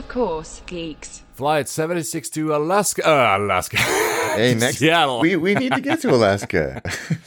Of course, geeks. Flight 76 to Alaska. Uh, Alaska. Hey, next. Seattle. We, we need to get to Alaska.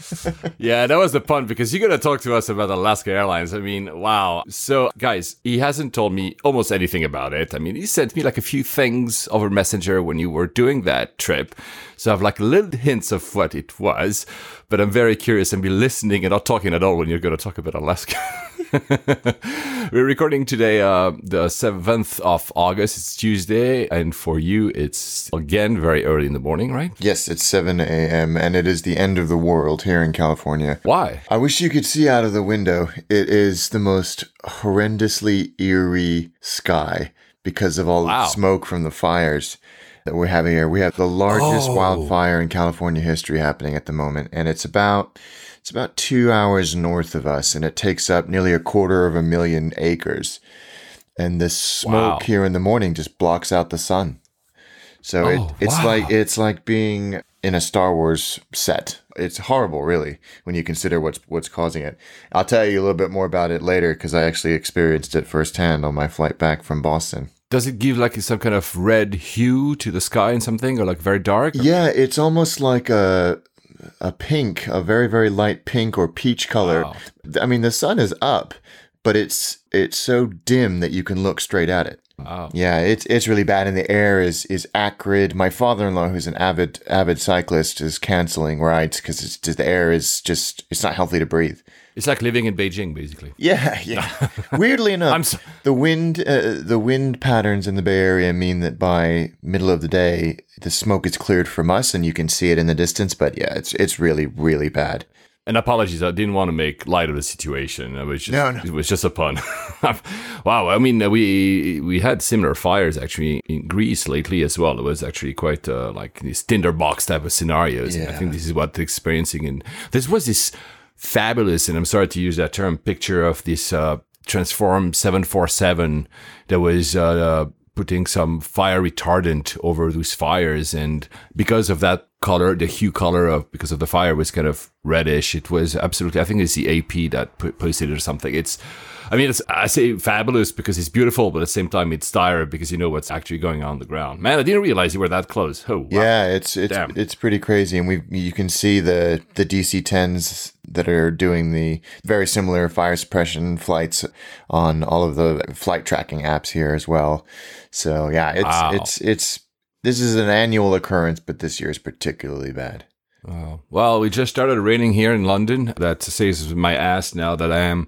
yeah, that was the pun because you're going to talk to us about Alaska Airlines. I mean, wow. So, guys, he hasn't told me almost anything about it. I mean, he sent me like a few things over Messenger when you were doing that trip. So I have like little hints of what it was, but I'm very curious and be listening and not talking at all when you're going to talk about Alaska. We're recording today, uh, the 7th of August. It's Tuesday. And for you, it's again very early in the morning, right? yes, it's 7 a.m., and it is the end of the world here in California. Why? I wish you could see out of the window. It is the most horrendously eerie sky because of all Wow. the smoke from the fires that we're having here. We have the largest Oh. wildfire in California history happening at the moment, and it's about it's about two hours north of us, and it takes up nearly a quarter of a million acres. And the smoke Wow. here in the morning just blocks out the sun. So it, Oh, it's wow. like it's like being in a Star Wars set. It's horrible, really, when you consider what's what's causing it. I'll tell you a little bit more about it later because I actually experienced it firsthand on my flight back from Boston. Does it give like some kind of red hue to the sky and something, or like very dark? Yeah, it's almost like a a pink, a very very light pink or peach color. Wow. I mean, the sun is up, but it's it's so dim that you can look straight at it. Wow. Yeah, it's it's really bad, and the air is is acrid. My father-in-law, who's an avid avid cyclist, is canceling rides because the air is just it's not healthy to breathe. It's like living in Beijing, basically. Yeah, yeah. Weirdly enough, I'm so- the wind uh, the wind patterns in the Bay Area mean that by middle of the day, the smoke is cleared from us, and you can see it in the distance. But yeah, it's it's really really bad. And apologies, I didn't want to make light of the situation. It was just, No, no. it was just a pun. wow, I mean, uh, we we had similar fires actually in Greece lately as well. It was actually quite uh, like these tinderbox type of scenarios. And I think this is what they're experiencing. And this was this fabulous, and I'm sorry to use that term, picture of this uh, transform 747 that was. Uh, putting some fire retardant over those fires and because of that color the hue color of because of the fire was kind of reddish it was absolutely i think it's the ap that posted it or something it's i mean it's i say fabulous because it's beautiful but at the same time it's dire because you know what's actually going on, on the ground man i didn't realize you were that close oh wow. Yeah, it's it's Damn. it's pretty crazy, and we you can see the the DC tens that are doing the very similar fire suppression flights on all of the flight tracking apps here as well. So yeah, it's Wow. it's it's this is an annual occurrence, but this year is particularly bad. Oh. Well, we just started raining here in London. That saves my ass now that I am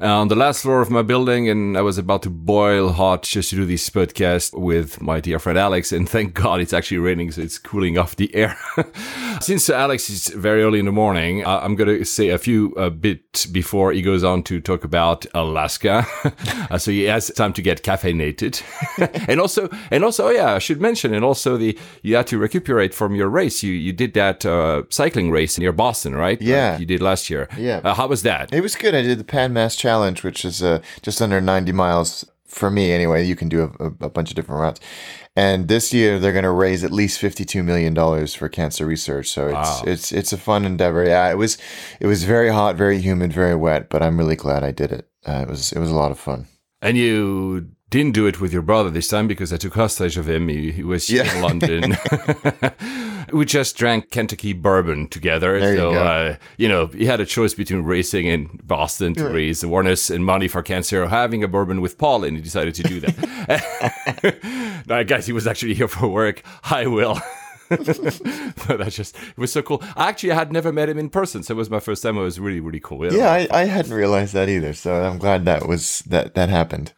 on the last floor of my building and I was about to boil hot just to do this podcast with my dear friend Alex. And thank God it's actually raining, so it's cooling off the air. Since Alex is very early in the morning, uh, I'm going to say a few uh, bit before he goes on to talk about Alaska. uh, so he has time to get caffeinated. and also, and also, oh yeah, I should mention, and also the, you had to recuperate from your race. You, you did that uh, cycling race near Boston, right? Yeah. Like you did last year. Yeah. Uh, how was that? It was good. I did the Pan Mass Challenge, which is uh, just under 90 miles for me anyway. You can do a, a, bunch of different routes. And this year they're going to raise at least 52 million dollars for cancer research. So it's Wow. it's it's a fun endeavor. Yeah, it was it was very hot, very humid, very wet, but I'm really glad I did it. Uh, it was it was a lot of fun. And you didn't do it with your brother this time because I took hostage of him. He, he was Yeah. in London. we just drank Kentucky bourbon together. There you so, go. Uh, you know, he had a choice between racing in Boston to raise awareness and money for cancer or having a bourbon with Paul, and he decided to do that. no, guys, he was actually here for work. Hi, Will. but that's just, it was so cool. Actually, I had never met him in person, so it was my first time. It was really, really cool. Yeah, I, I hadn't realized that either. So I'm glad that was that that happened.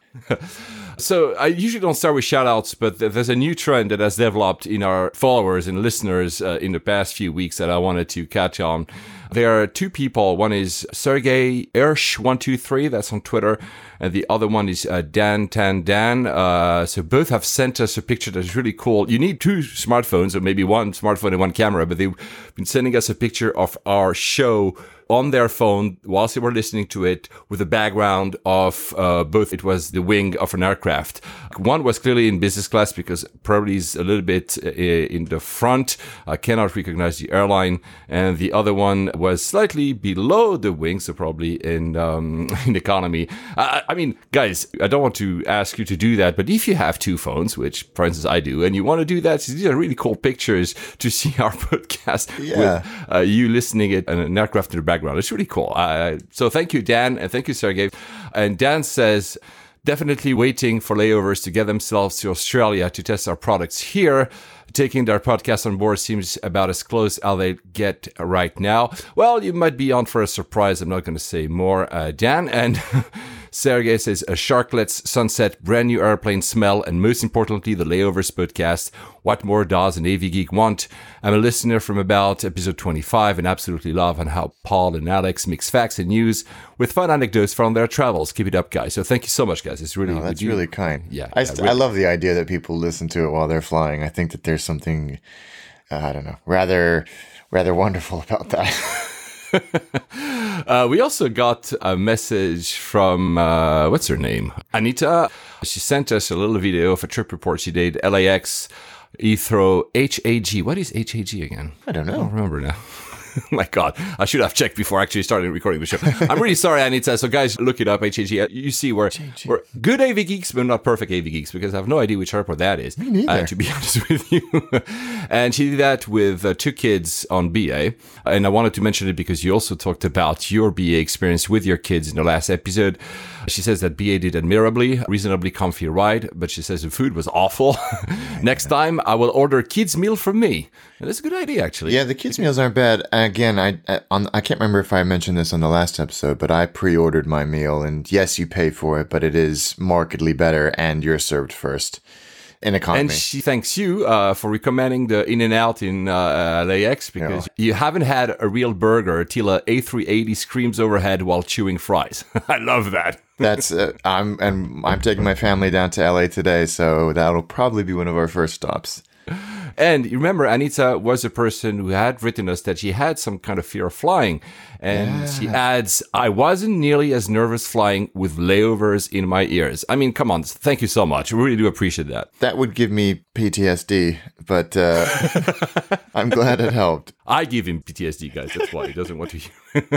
So I usually don't start with shout outs, but there's a new trend that has developed in our followers and listeners uh, in the past few weeks that I wanted to catch on. There are two people. One is Sergey Ersh123, that's on Twitter, and the other one is uh, Dan Tan Dan. Uh, so both have sent us a picture that's really cool. You need two smartphones, or maybe one smartphone and one camera, but they've been sending us a picture of our show on their phone whilst they were listening to it with a background of uh, both it was the wing of an aircraft one was clearly in business class because probably is a little bit uh, in the front i cannot recognize the airline and the other one was slightly below the wing so probably in um, in economy I, I mean guys i don't want to ask you to do that but if you have two phones which for instance i do and you want to do that these are really cool pictures to see our podcast Yeah. with uh, you listening it and an aircraft in the background. It's really cool. Uh, so thank you, Dan, and thank you, Sergey. And Dan says, definitely waiting for layovers to get themselves to Australia to test our products here. Taking their podcast on board seems about as close as they get right now. Well, you might be on for a surprise. I'm not going to say more, uh, Dan. And Sergey says a sharklets sunset, brand new airplane smell, and most importantly, the layovers podcast. What more does an AV geek want? I'm a listener from about episode 25 and absolutely love on how Paul and Alex mix facts and news with fun anecdotes from their travels. Keep it up, guys. So thank you so much, guys. It's really Oh, that's you- really kind. Yeah, I, yeah, really. I love the idea that people listen to it while they're flying. I think that there's something, uh, I don't know, rather, rather wonderful about that. Uh, we also got a message from uh, what's her name, Anita. She sent us a little video of a trip report she did LAX, Heathrow, HAG. What is HAG again? I don't I know. don't remember now. My God, I should have checked before actually starting recording the show. I'm really sorry, Anita. So, guys, look it up. HAG. You see, we're, we're good AV geeks, but not perfect AV geeks because I have no idea which airport that is. Me neither. to be honest with you. and she did that with uh, two kids on BA. And I wanted to mention it because you also talked about your BA experience with your kids in the last episode. She says that BA did admirably, reasonably comfy ride, but she says the food was awful. Next time, I will order kids' meal from me. And that's a good idea, actually. Yeah, the kids' meals aren't bad. Again, I I- on I can't remember if I mentioned this on the last episode, but I pre-ordered my meal, and yes, you pay for it, but it is markedly better, and you're served first in economy. And she thanks you uh, for recommending the In and Out in uh, LAX because you haven't had a real burger till a A380 screams overhead while chewing fries. I love that. That's uh, I'm and I'm taking my family down to LA today, so that'll probably be one of our first stops. And you remember, Anita was a person who had written us that she had some kind of fear of flying. And she adds, I wasn't nearly as nervous flying with layovers in my ears. I mean, come on. Thank you so much. We really do appreciate that. That would give me PTSD, but uh, I'm glad it helped. I give him PTSD, guys. That's why he doesn't want to hear.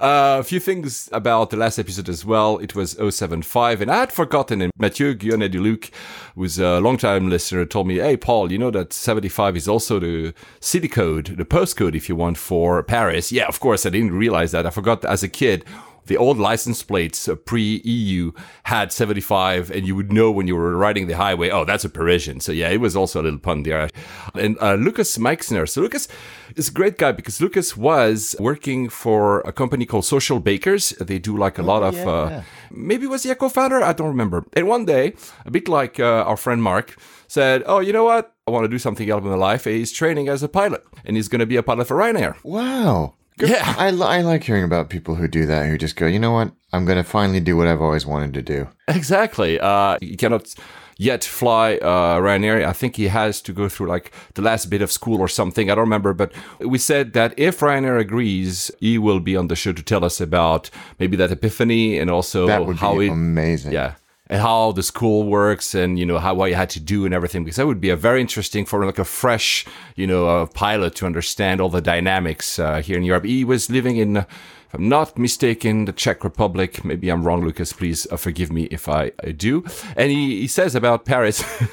uh, a few things about the last episode as well. It was 075, and I had forgotten. And Mathieu Guillaume Luc, who's a longtime listener, told me, "Hey, Paul, you know that 75 is also the city code, the postcode, if you want, for Paris." Yeah, of course. I didn't realize that. I forgot as a kid. The old license plates uh, pre EU had 75, and you would know when you were riding the highway, oh, that's a Parisian. So, yeah, it was also a little pun there. And uh, Lucas Meixner. So, Lucas is a great guy because Lucas was working for a company called Socialbakers. They do like a lot of, uh, maybe was he a co founder? I don't remember. And one day, a bit like uh, our friend Mark, said, Oh, you know what? I want to do something else in my life. He's training as a pilot, and he's going to be a pilot for Ryanair. Wow. Good. Yeah. I, I like hearing about people who do that, who just go, you know what? I'm going to finally do what I've always wanted to do. Exactly. Uh, he cannot yet fly uh, Ryanair. I think he has to go through like the last bit of school or something. I don't remember. But we said that if Ryanair agrees, he will be on the show to tell us about maybe that epiphany and also That would how be it, amazing. yeah. And how the school works, and you know how what you had to do and everything, because that would be a very interesting for like a fresh, you know, uh, pilot to understand all the dynamics uh, here in Europe. He was living in, if I'm not mistaken, the Czech Republic. Maybe I'm wrong, Lucas. Please uh, forgive me if I, I do. And he, he says about Paris.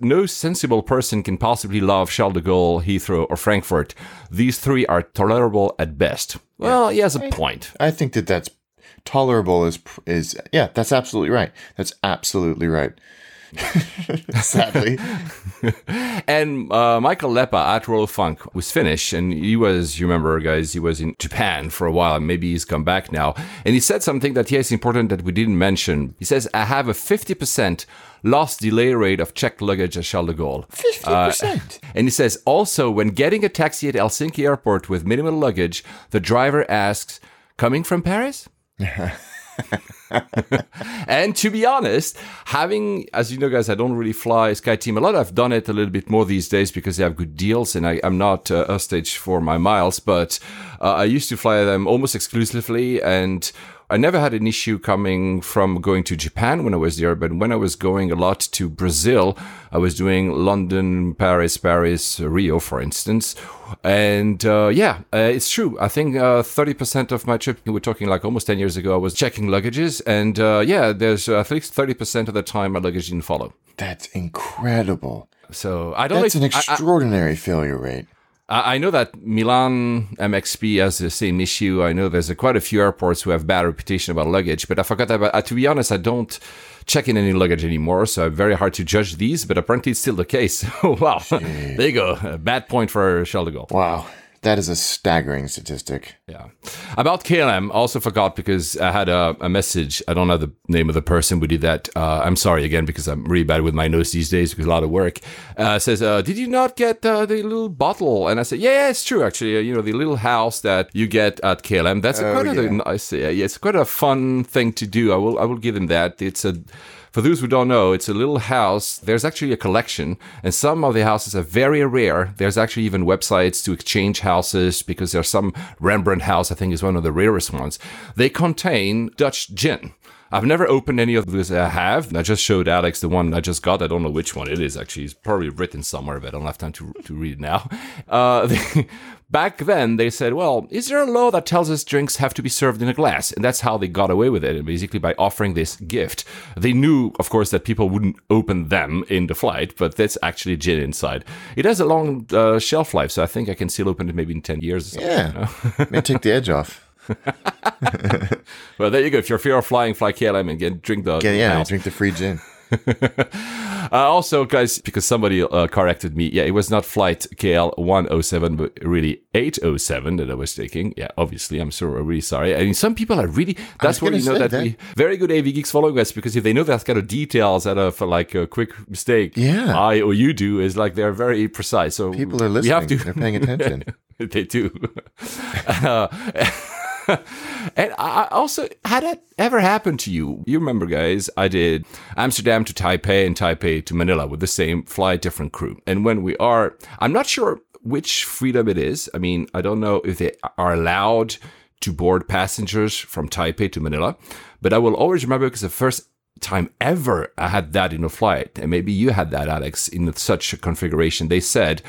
No sensible person can possibly love Charles de Gaulle, Heathrow, or Frankfurt. These three are tolerable at best. Well, he has a point. I think that that's tolerable is, is, yeah, that's absolutely right. That's absolutely right. Sadly. And uh, Michael Leppa at Royal Funk was Finnish, and he was, you remember, guys, he was in Japan for a while, and maybe he's come back now. And he said something that, yeah, is important that we didn't mention. He says, I have a 50% lost delay rate of checked luggage at Charles de Gaulle. 50%. And he says, also, when getting a taxi at Helsinki airport with minimal luggage, the driver asks, coming from Paris? and to be honest, having, as you know, guys, I don't really fly SkyTeam a lot. I've done it a little bit more these days because they have good deals and I, I'm not uh, a stage for my miles, but uh, I used to fly them almost exclusively and I never had an issue coming from going to Japan when I was there, but when I was going a lot to Brazil, I was doing London, Paris, Paris, Rio, for instance. And uh, yeah, uh, it's true. I think uh, 30% of my trip, we're talking like almost 10 years ago, I was checking luggages. And uh, yeah, there's uh, at least 30% of the time my luggage didn't follow. That's incredible. So I don't That's an like, I- I- extraordinary failure rate. I know that Milan MXP has the same issue. I know there's a, quite a few airports who have bad reputation about luggage, but I forgot about. Uh, to be honest, I don't check in any luggage anymore, so very hard to judge these. But apparently, it's still the case. wow, there you go. A bad point for Charles de Gaulle. Wow. That is a staggering statistic. Yeah. About KLM, also forgot because I had a, a message. I don't know the name of the person who did that. Uh, I'm sorry again because I'm really bad with my notes these days because a lot of work. Uh, says, uh, did you not get uh, the little bottle? And I said, yeah, yeah it's true actually. Uh, you know, the little house that you get at KLM. That's a Oh, quite a yeah. nice. Yeah, it's quite a fun thing to do. I will I will give them that. It's a for those who don't know, it's a little house. There's actually a collection, and some of the houses are very rare. There's actually even websites to exchange houses because there's some Rembrandt house, I think, is one of the rarest ones. They contain Dutch gin. I've never opened any of those. I have. I just showed Alex the one I just got. I don't know which one it is. Actually, it's probably written somewhere, but I don't have time to to read it now. Uh, back then, they said, "Well, is there a law that tells us drinks have to be served in a glass?" And that's how they got away with it. And basically, by offering this gift, they knew, of course, that people wouldn't open them in the flight. But that's actually gin inside. It has a long uh, shelf life, so I think I can still open it maybe in ten years. Or something, you know? Yeah. May take the edge off. Well, there you go. If you're fear of flying, fly KLM and get drink the Yeah, yeah. house. Drink the free gin. Uh, also, guys, because somebody uh, corrected me, yeah, it was not flight KL 107, but really 807 that I was taking. Yeah, obviously, I'm so really sorry. I mean, some people are really, that's where gonna you know that, that. we, very good AV geeks following us because if they know that kind of details out of like a quick mistake, Yeah. I or you do, is like they're very precise. So People are we listening. have to, They're paying attention. they do. Uh, and I also had that ever happened to you? You remember, guys? I did Amsterdam to Taipei and Taipei to Manila with the same flight, different crew. And when we are, I'm not sure which freedom it is. I mean, I don't know if they are allowed to board passengers from Taipei to Manila, but I will always remember because the first time ever I had that in a flight, and maybe you had that, Alex, in such a configuration. They said,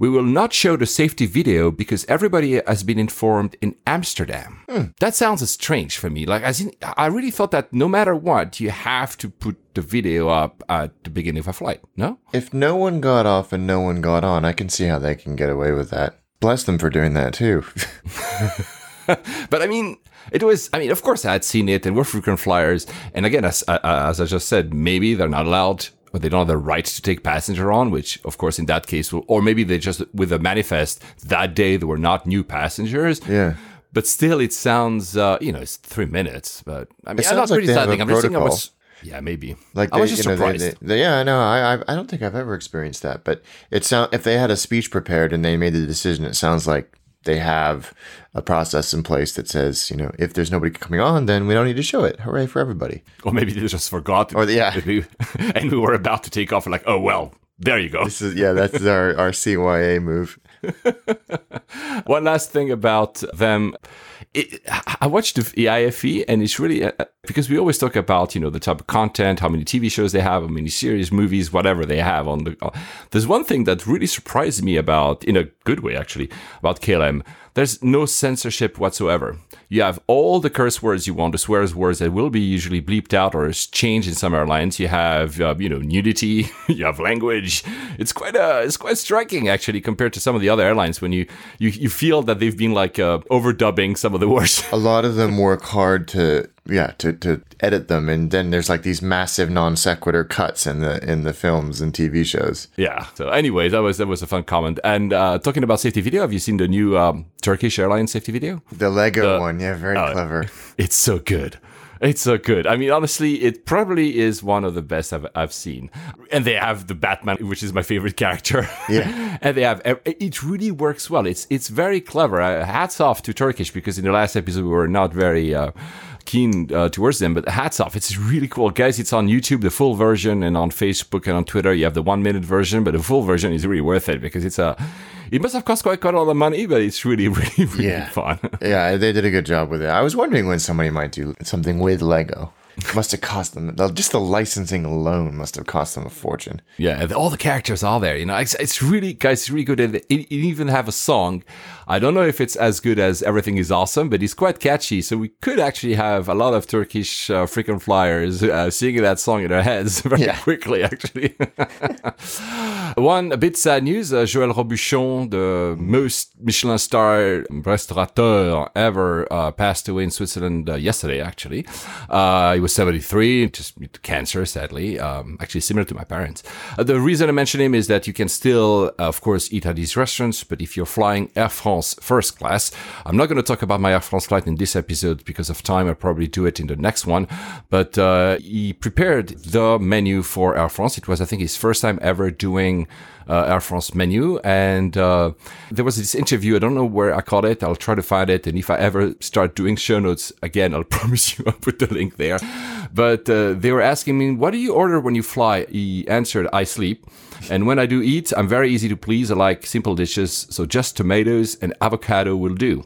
we will not show the safety video because everybody has been informed in Amsterdam. That sounds strange for me. Like, as in, I really thought that no matter what, you have to put the video up at the beginning of a flight. No? if no one got off and no one got on, I can see how they can get away with that. Bless them for doing that too. But I mean, it was. I mean, of course, I had seen it, and we're frequent flyers. And again, as uh, as I just said, maybe they're not allowed, or they don't have the right to take passenger on. Which, of course, in that case, will, or maybe they just with a manifest that day they were not new passengers. Yeah. But still, it sounds. Uh, you know, it's three minutes. But I mean, It I'm not sounds like they have criticizing. a I'm just saying I protocol. was. Yeah, maybe. Like I was just you know, they- surprised. they- they- yeah, I know. I, I I don't think I've ever experienced that, but it sound if they had a speech prepared and they made the decision, it sounds like they have a process in place that says, you know, if there's nobody coming on, then we don't need to show it. Hooray for everybody! or maybe they just forgot. Or the- yeah. we- and we were about to take off. Like, oh well, there you go. This is yeah, that's our our CYA move. One last thing about them. It, I watched the IFE and it's really uh, because we always talk about you know the type of content, how many TV shows they have, how many series, movies, whatever they have on the. Uh, there's one thing that really surprised me about, in a good way actually, about KLM. There's no censorship whatsoever. You have all the curse words you want, the swear words that will be usually bleeped out or changed in some airlines. You have uh, you know nudity, you have language. It's quite uh, it's quite striking actually compared to some of the other airlines when you you, you feel that they've been like uh, overdubbing some of the words. A lot of them work hard to yeah to, to edit them and then there's like these massive non sequitur cuts in the in the films and tv shows Yeah. So, anyways that was that was a fun comment. And uh, talking about safety video, have you seen the new um, Turkish Airlines safety video? the lego The- one yeah very oh, clever It's so good. It's so good. I mean, honestly, it probably is one of the best I've, I've seen. And they have the Batman, which is my favorite character. Yeah. and they have it really works well. It's it's very clever. Uh, hats off to Turkish because in the last episode we were not very. Uh, keen uh, towards them but hats off it's really cool guys it's on youtube the full version and on facebook and on twitter you have the one minute version but the full version is really worth it because it's a it must have cost quite quite a lot of money but it's really really really Yeah. fun yeah they did a good job with it i was wondering when somebody might do something with lego must have cost them just the licensing alone must have cost them a fortune Yeah, all the characters are there. You know, it's, it's really, guys, it's really good. And it, it even have a song. I don't know if it's as good as Everything Is Awesome, but it's quite catchy. So we could actually have a lot of Turkish uh, frequent flyers uh, singing that song in their heads very Yeah. quickly, actually. One a bit sad news: uh, Joël Robuchon, the most Michelin star restaurateur ever, uh, passed away in Switzerland uh, yesterday. Actually, uh, he was 73, just cancer, sadly. Um, actually, similar to my parents. Uh, the reason I mention him is that you can still, uh, of course, eat at these restaurants, but if you're flying Air France first class, I'm not going to talk about my Air France flight in this episode because of time. I'll probably do it in the next one. But uh, he prepared the menu for Air France. It was, I think, his first time ever doing uh, Air France menu. And uh, there was this interview. I don't know where I caught it. I'll try to find it. And if I ever start doing show notes again, I'll promise you I'll put the link there. But uh, they were asking me, what do you order when you fly? He answered, I sleep. And when I do eat, I'm very easy to please. I like simple dishes. So just tomatoes and avocado will do.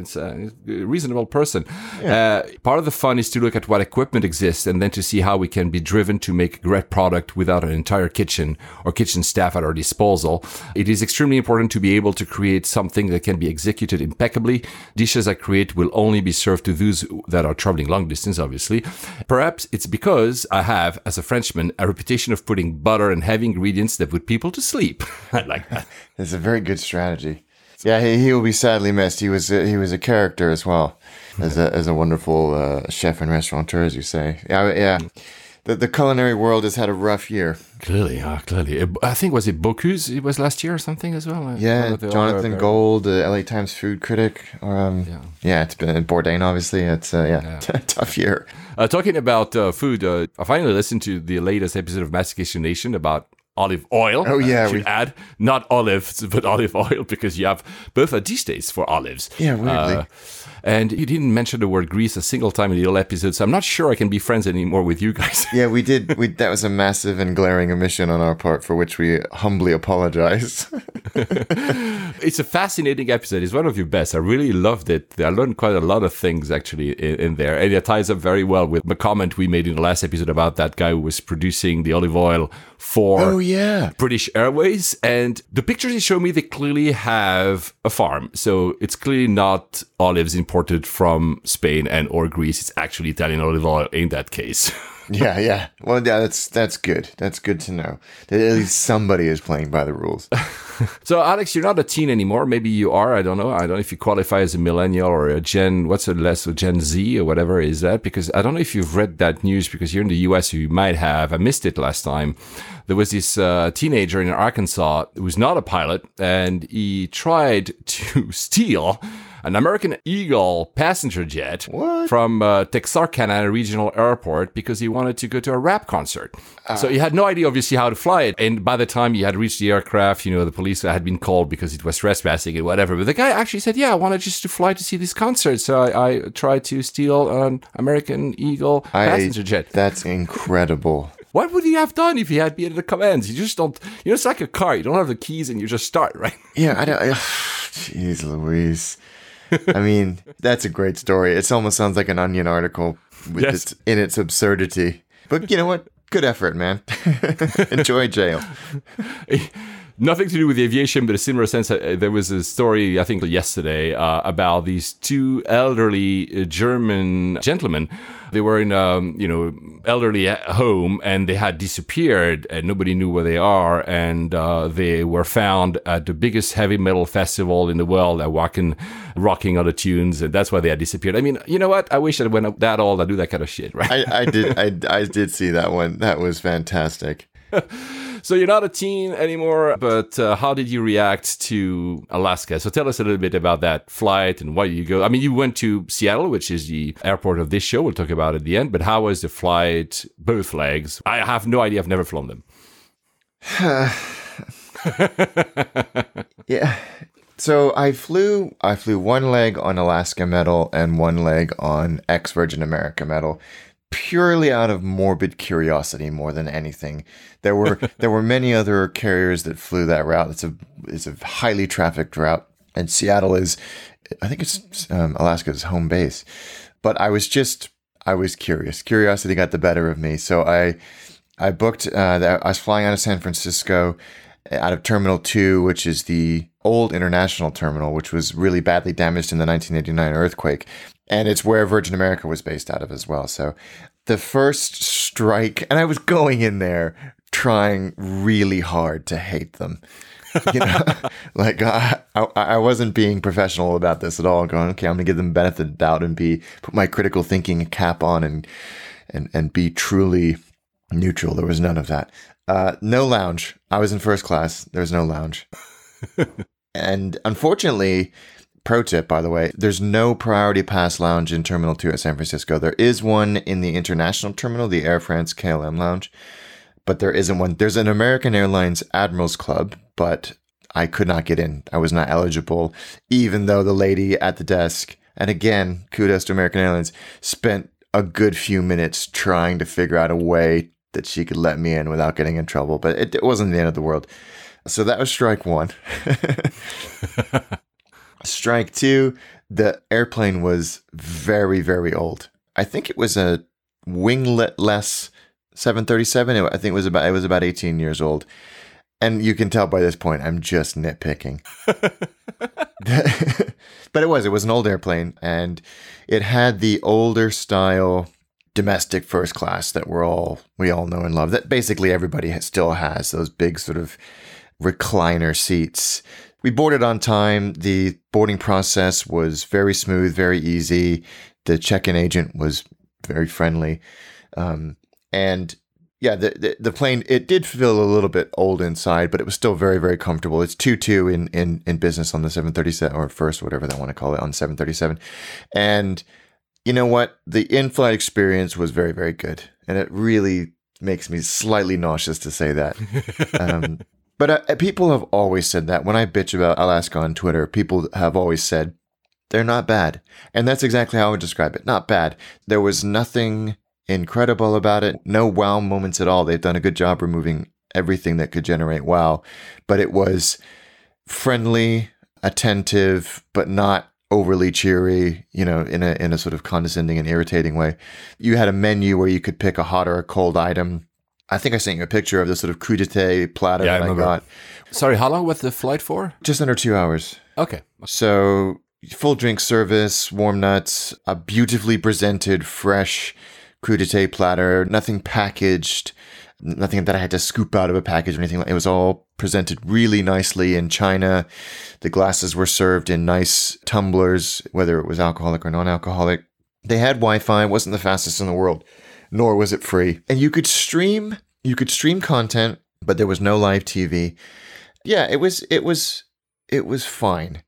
It's a reasonable person. Uh, part of the fun is to look at what equipment exists and then to see how we can be driven to make a great product without an entire kitchen or kitchen staff at our disposal. It is extremely important to be able to create something that can be executed impeccably. Dishes I create will only be served to those that are traveling long distance, obviously. Perhaps it's because I have, as a Frenchman, a reputation of putting butter and heavy ingredients that put people to sleep. I like that. It's a very good strategy. Yeah, he, he will be sadly missed. He was a, he was a character as well as a as a wonderful uh, chef and restaurateur, as you say. Yeah, yeah. The the culinary world has had a rough year. Clearly, uh, clearly. Uh, I think was it Bocuse? It was last year or something as well. Uh, Yeah, one of the Jonathan Gold, the LA Times food critic. Um, Yeah. yeah. it's been Bourdain. Obviously, it's uh, yeah, tough year. Uh, talking about uh, food, uh, I finally listened to the latest episode of Mastication Nation about olive oil. Oh, yeah, should we- add not olives, but olive oil because you have both a distaste for olives. Yeah, weirdly. Uh, and you didn't mention the word grease a single time in the old episode, so I'm not sure I can be friends anymore with you guys. Yeah, we did. We that was a massive and glaring omission on our part, for which we humbly apologize. it's a fascinating episode. It's one of your best. I really loved it. I learned quite a lot of things actually in, in there, and it ties up very well with the comment we made in the last episode about that guy who was producing the olive oil for oh yeah, British Airways. And the pictures they show me, they clearly have a farm. So it's clearly not olives imported from Spain and or Greece. It's actually Italian olive oil in that case. yeah, yeah. Well, yeah, that's that's good. That's good to know that at least somebody is playing by the rules. so Alex, you're not a teen anymore. Maybe you are. I don't know. I don't know if you qualify as a millennial or a Gen, what's the less, a Gen Z or whatever is that? Because I don't know if you've read that news because you're in the US, you might have. I missed it last time. There was this uh, teenager in Arkansas who was not a pilot and he tried to steal an American Eagle passenger jet What? from uh, Texarkana Regional Airport because he wanted to go to a rap concert. So he had no idea, obviously, how to fly it. And by the time he had reached the aircraft, you know, the police had been called because it was trespassing and whatever. But the guy actually said, "Yeah, I wanted just to fly to see this concert, so I, I tried to steal an American Eagle passenger jet." That's incredible. What would he have done if he had been at the commands? You just don't. You know, it's like a car. You don't have the keys, and you just start, right? Yeah, I don't. Jeez, Louise. I mean, that's a great story. It almost sounds like an Onion article with Yes. its, in its absurdity. But you know what? Good effort, man. Enjoy jail. Nothing to do with aviation, but a similar sense. Uh, there was a story, I think, yesterday uh, about these two elderly uh, German gentlemen they were in a you know elderly home and they had disappeared and nobody knew where they are and uh, they were found at the biggest heavy metal festival in the world at Wacken rocking other tunes and that's why they had disappeared i mean you know what i wish i went that old i do that kind of shit right I, I did I, I did see that one. That was fantastic. so you're not a teen anymore but uh, how did you react to alaska? So tell us a little bit about that flight and why you go i mean you went to seattle which is the airport of this show. We'll talk about at the end but how was the flight both legs? I have no idea. I've never flown them. Yeah. So I flew I flew one leg on Alaska Metal and one leg on ex Virgin America Metal purely out of morbid curiosity more than anything. There were there were many other carriers that flew that route. It's a it's a highly trafficked route and Seattle is I think it's um, Alaska's home base. But I was just I was curious. Curiosity got the better of me. So I I booked uh, that I was flying out of San Francisco out of Terminal 2, which is the old international terminal, which was really badly damaged in the 1989 earthquake. And it's where Virgin America was based out of as well. So the first strike, and I was going in there trying really hard to hate them. You know, like I, I, I wasn't being professional about this at all. Going, okay, I'm gonna give them benefit of doubt and be put my critical thinking cap on and and and be truly neutral. There was none of that. Uh, no lounge. I was in first class. There was no lounge. and unfortunately, pro tip, by the way, there's no priority pass lounge in Terminal 2 at San Francisco. There is one in the international terminal, the Air France KLM lounge, but there isn't one. There's an American Airlines Admirals Club, but I could not get in. I was not eligible, even though the lady at the desk, and again, kudos to American Airlines, spent a good few minutes trying to figure out a way that she could let me in without getting in trouble, but it, it wasn't the end of the world. So that was strike one. strike two, the airplane was very, very old. I think it was a winglet-less 737. I think it was about it was about 18 years old. And you can tell by this point I'm just nitpicking. but it was it was an old airplane and it had the older style domestic first class that we're all we all know and love that basically everybody has, still has those big sort of recliner seats we boarded on time the boarding process was very smooth very easy the check-in agent was very friendly um, and yeah the, the the plane it did feel a little bit old inside but it was still very very comfortable it's 2-2 in in in business on the 737 or first whatever they want to call it on 737 and you know what? The in flight experience was very, very good. And it really makes me slightly nauseous to say that. um, but uh, people have always said that. When I bitch about Alaska on Twitter, people have always said they're not bad. And that's exactly how I would describe it. Not bad. There was nothing incredible about it, no wow moments at all. They've done a good job removing everything that could generate wow. But it was friendly, attentive, but not overly cheery, you know, in a in a sort of condescending and irritating way. You had a menu where you could pick a hot or a cold item. I think I sent you a picture of the sort of crudité platter Yeah, I that I, remember. got. sorry how long was the flight for Just under two hours. okay So full drink service, warm nuts, a beautifully presented, fresh crudité platter, nothing packaged, nothing that I had to scoop out of a package or anything. like It was all presented really nicely in china. The glasses were served in nice tumblers, whether it was alcoholic or non-alcoholic. They had Wi-Fi. It wasn't the fastest in the world, nor was it free. And you could stream, you could stream content, but there was no live TV. Yeah, it was, it was, it was fine.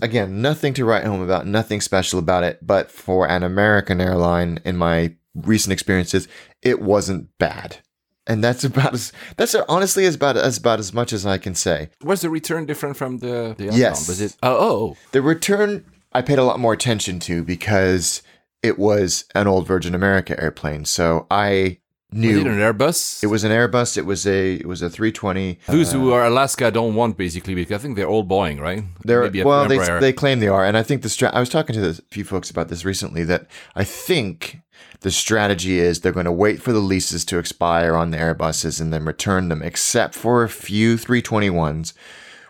Again, nothing to write home about, nothing special about it. But for an American airline, in my recent experiences, it wasn't bad. And that's about as that's honestly as about as about as much as I can say. was the return different from the the Yes. was it oh oh The return I paid a lot more attention to because it was an old Virgin America airplane. So I was knew it was an airbus it was an Airbus. It was a it was a 320. Those who uh, are Alaska don't want basically because I think they're all Boeing, right? They're, well, they, they claim they are, and I think the stra- I was talking to a few folks about this recently. That I think the strategy is they're going to wait for the leases to expire on the Airbuses and then return them, except for a few 321s,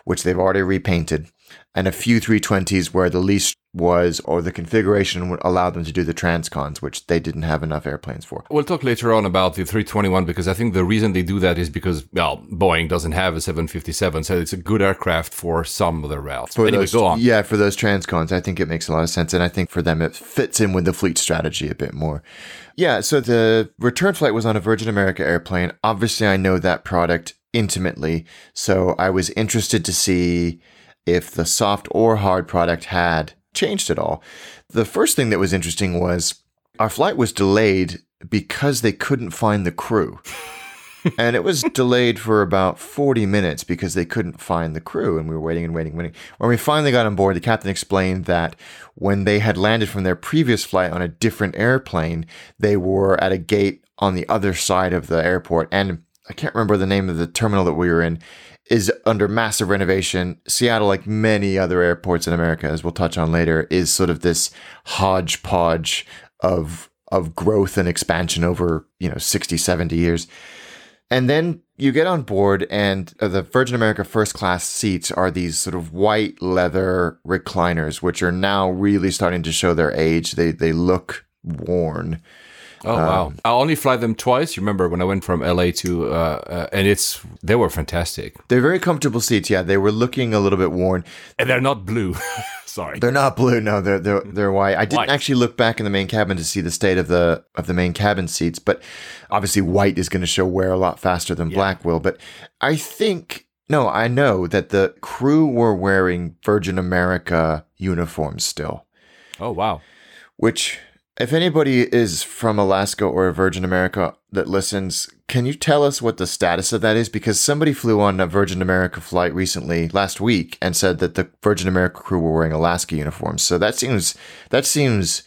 which they've already repainted. And a few 320s where the lease was or the configuration would allow them to do the transcons, which they didn't have enough airplanes for. We'll talk later on about the 321 because I think the reason they do that is because, well, Boeing doesn't have a 757, so it's a good aircraft for some of the routes. For anyway, those, go on. Yeah, for those transcons, I think it makes a lot of sense. And I think for them, it fits in with the fleet strategy a bit more. Yeah, so the return flight was on a Virgin America airplane. Obviously, I know that product intimately. So I was interested to see if the soft or hard product had changed at all. The first thing that was interesting was our flight was delayed because they couldn't find the crew. and it was delayed for about 40 minutes because they couldn't find the crew and we were waiting and waiting and waiting. When we finally got on board, the captain explained that when they had landed from their previous flight on a different airplane, they were at a gate on the other side of the airport and I can't remember the name of the terminal that we were in is under massive renovation. Seattle, like many other airports in America, as we'll touch on later, is sort of this hodgepodge of of growth and expansion over, you know, 60, 70 years. And then you get on board, and uh, the Virgin America first class seats are these sort of white leather recliners, which are now really starting to show their age. They they look worn. Oh wow! I only fly them twice. You remember when I went from LA to, uh, uh, and it's they were fantastic, They're very comfortable seats. Yeah, they were looking a little bit worn. and they're not blue. Sorry. They're not blue. No, they're they're they're white. I didn't White. actually look back in the main cabin to see the state of the of the main cabin seats, but obviously white is going to show wear a lot faster than black will. But I think no, I know that the crew were wearing Virgin America uniforms still, Oh wow! which if anybody is from Alaska or Virgin America that listens, can you tell us what the status of that is? Because somebody flew on a Virgin America flight recently, last week, and said that the Virgin America crew were wearing Alaska uniforms. So that seems that seems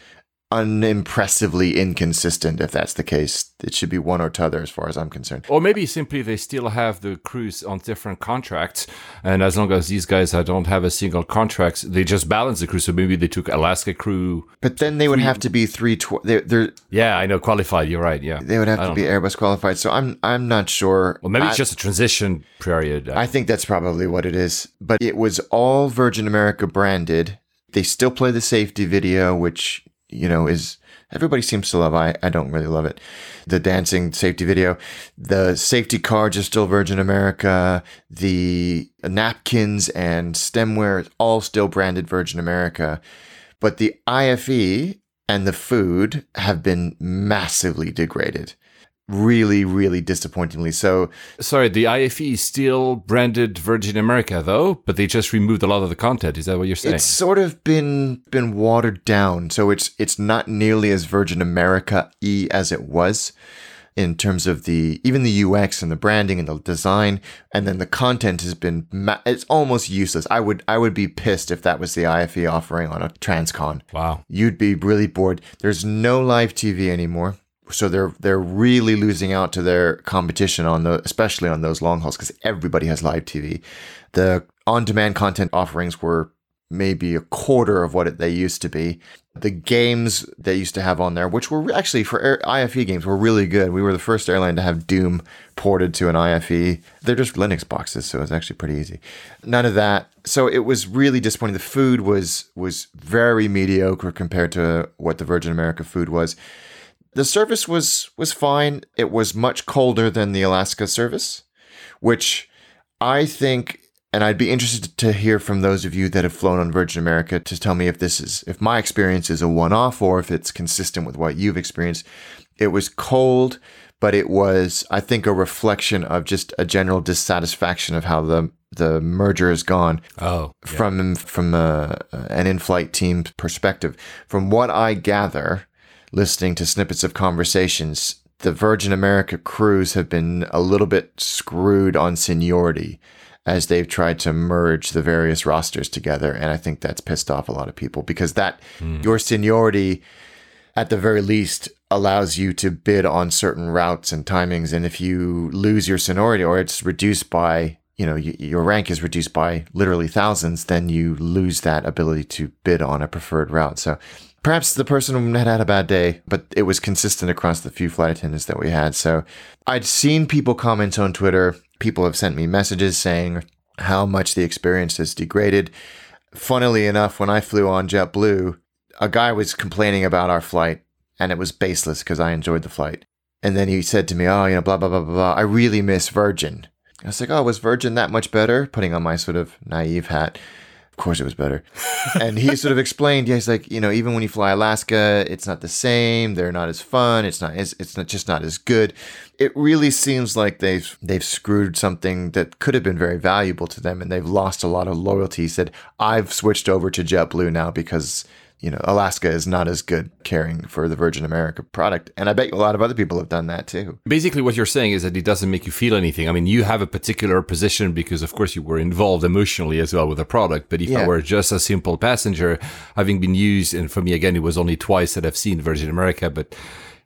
unimpressively inconsistent. If that's the case, it should be one or t'other, as far as I'm concerned. Or maybe simply they still have the crews on different contracts, and as long as these guys uh, don't have a single contract, they just balance the crew. So maybe they took Alaska crew. But then they would have to be three. Tw- they're, they're Yeah, I know qualified. You're right. Yeah, they would have to be Airbus qualified. So I'm I'm not sure. Well, maybe I- it's just a transition period. I think that's probably what it is. But it was all Virgin America branded. They still play the safety video, which, you know, is everybody seems to love. I, I don't really love it. The dancing safety video. The safety cards are still Virgin America. The napkins and stemware all still branded Virgin America. But the IFE and the food have been massively degraded. Really, really disappointingly. So Sorry, the IFE is still branded Virgin America, though, but they just removed a lot of the content. Is that what you're saying? It's sort of been been watered down, so it's it's not nearly as Virgin America e as it was in terms of the even the UX and the branding and the design, and then the content has been ma- it's almost useless. I would I would be pissed if that was the IFE offering on a Transcon. wow. You'd be really bored. There's no live TV anymore. So they're they're really losing out to their competition on the especially on those long hauls because everybody has live TV. The on-demand content offerings were maybe a quarter of what it, they used to be. The games they used to have on there, which were actually for air, IFE games, were really good. We were the first airline to have Doom ported to an IFE. They're just Linux boxes, so it's actually pretty easy. None of that. So it was really disappointing. The food was was very mediocre compared to what the Virgin America food was. The service was was fine. It was much colder than the Alaska service, which I think and I'd be interested to hear from those of you that have flown on Virgin America to tell me if this is if my experience is a one-off or if it's consistent with what you've experienced. It was cold, but it was I think a reflection of just a general dissatisfaction of how the the merger has gone Oh, from from a, an in-flight team perspective. From what I gather, listening to snippets of conversations, the Virgin America crews have been a little bit screwed on seniority as they've tried to merge the various rosters together, and I think that's pissed off a lot of people because that hmm. your seniority at the very least allows you to bid on certain routes and timings and if you lose your seniority or it's reduced by you know y- your rank is reduced by literally thousands then you lose that ability to bid on a preferred route. So perhaps the person had had a bad day but it was consistent across the few flight attendants that we had so i'd seen people comment on twitter people have sent me messages saying how much the experience has degraded funnily enough, when I flew on JetBlue, a guy was complaining about our flight and it was baseless because I enjoyed the flight. And then he said to me, Oh, you know, blah, blah, blah, blah, blah. I really miss Virgin. I was like, Oh, was Virgin that much better? Putting on my sort of naive hat. Of course it was better. and he sort of explained, yeah, he's like, you know, even when you fly Alaska, it's not the same. They're not as fun. It's not as it's not just not as good. It really seems like they've they've screwed something that could have been very valuable to them and they've lost a lot of loyalty. He said, I've switched over to JetBlue now because you know, Alaska is not as good caring for the Virgin America product. And I bet a lot of other people have done that too. Basically, what you're saying is that it doesn't make you feel anything. I mean, you have a particular position because, of course, you were involved emotionally as well with the product. But if Yeah. I were just a simple passenger, having been used, and for me, again, it was only twice that I've seen Virgin America, but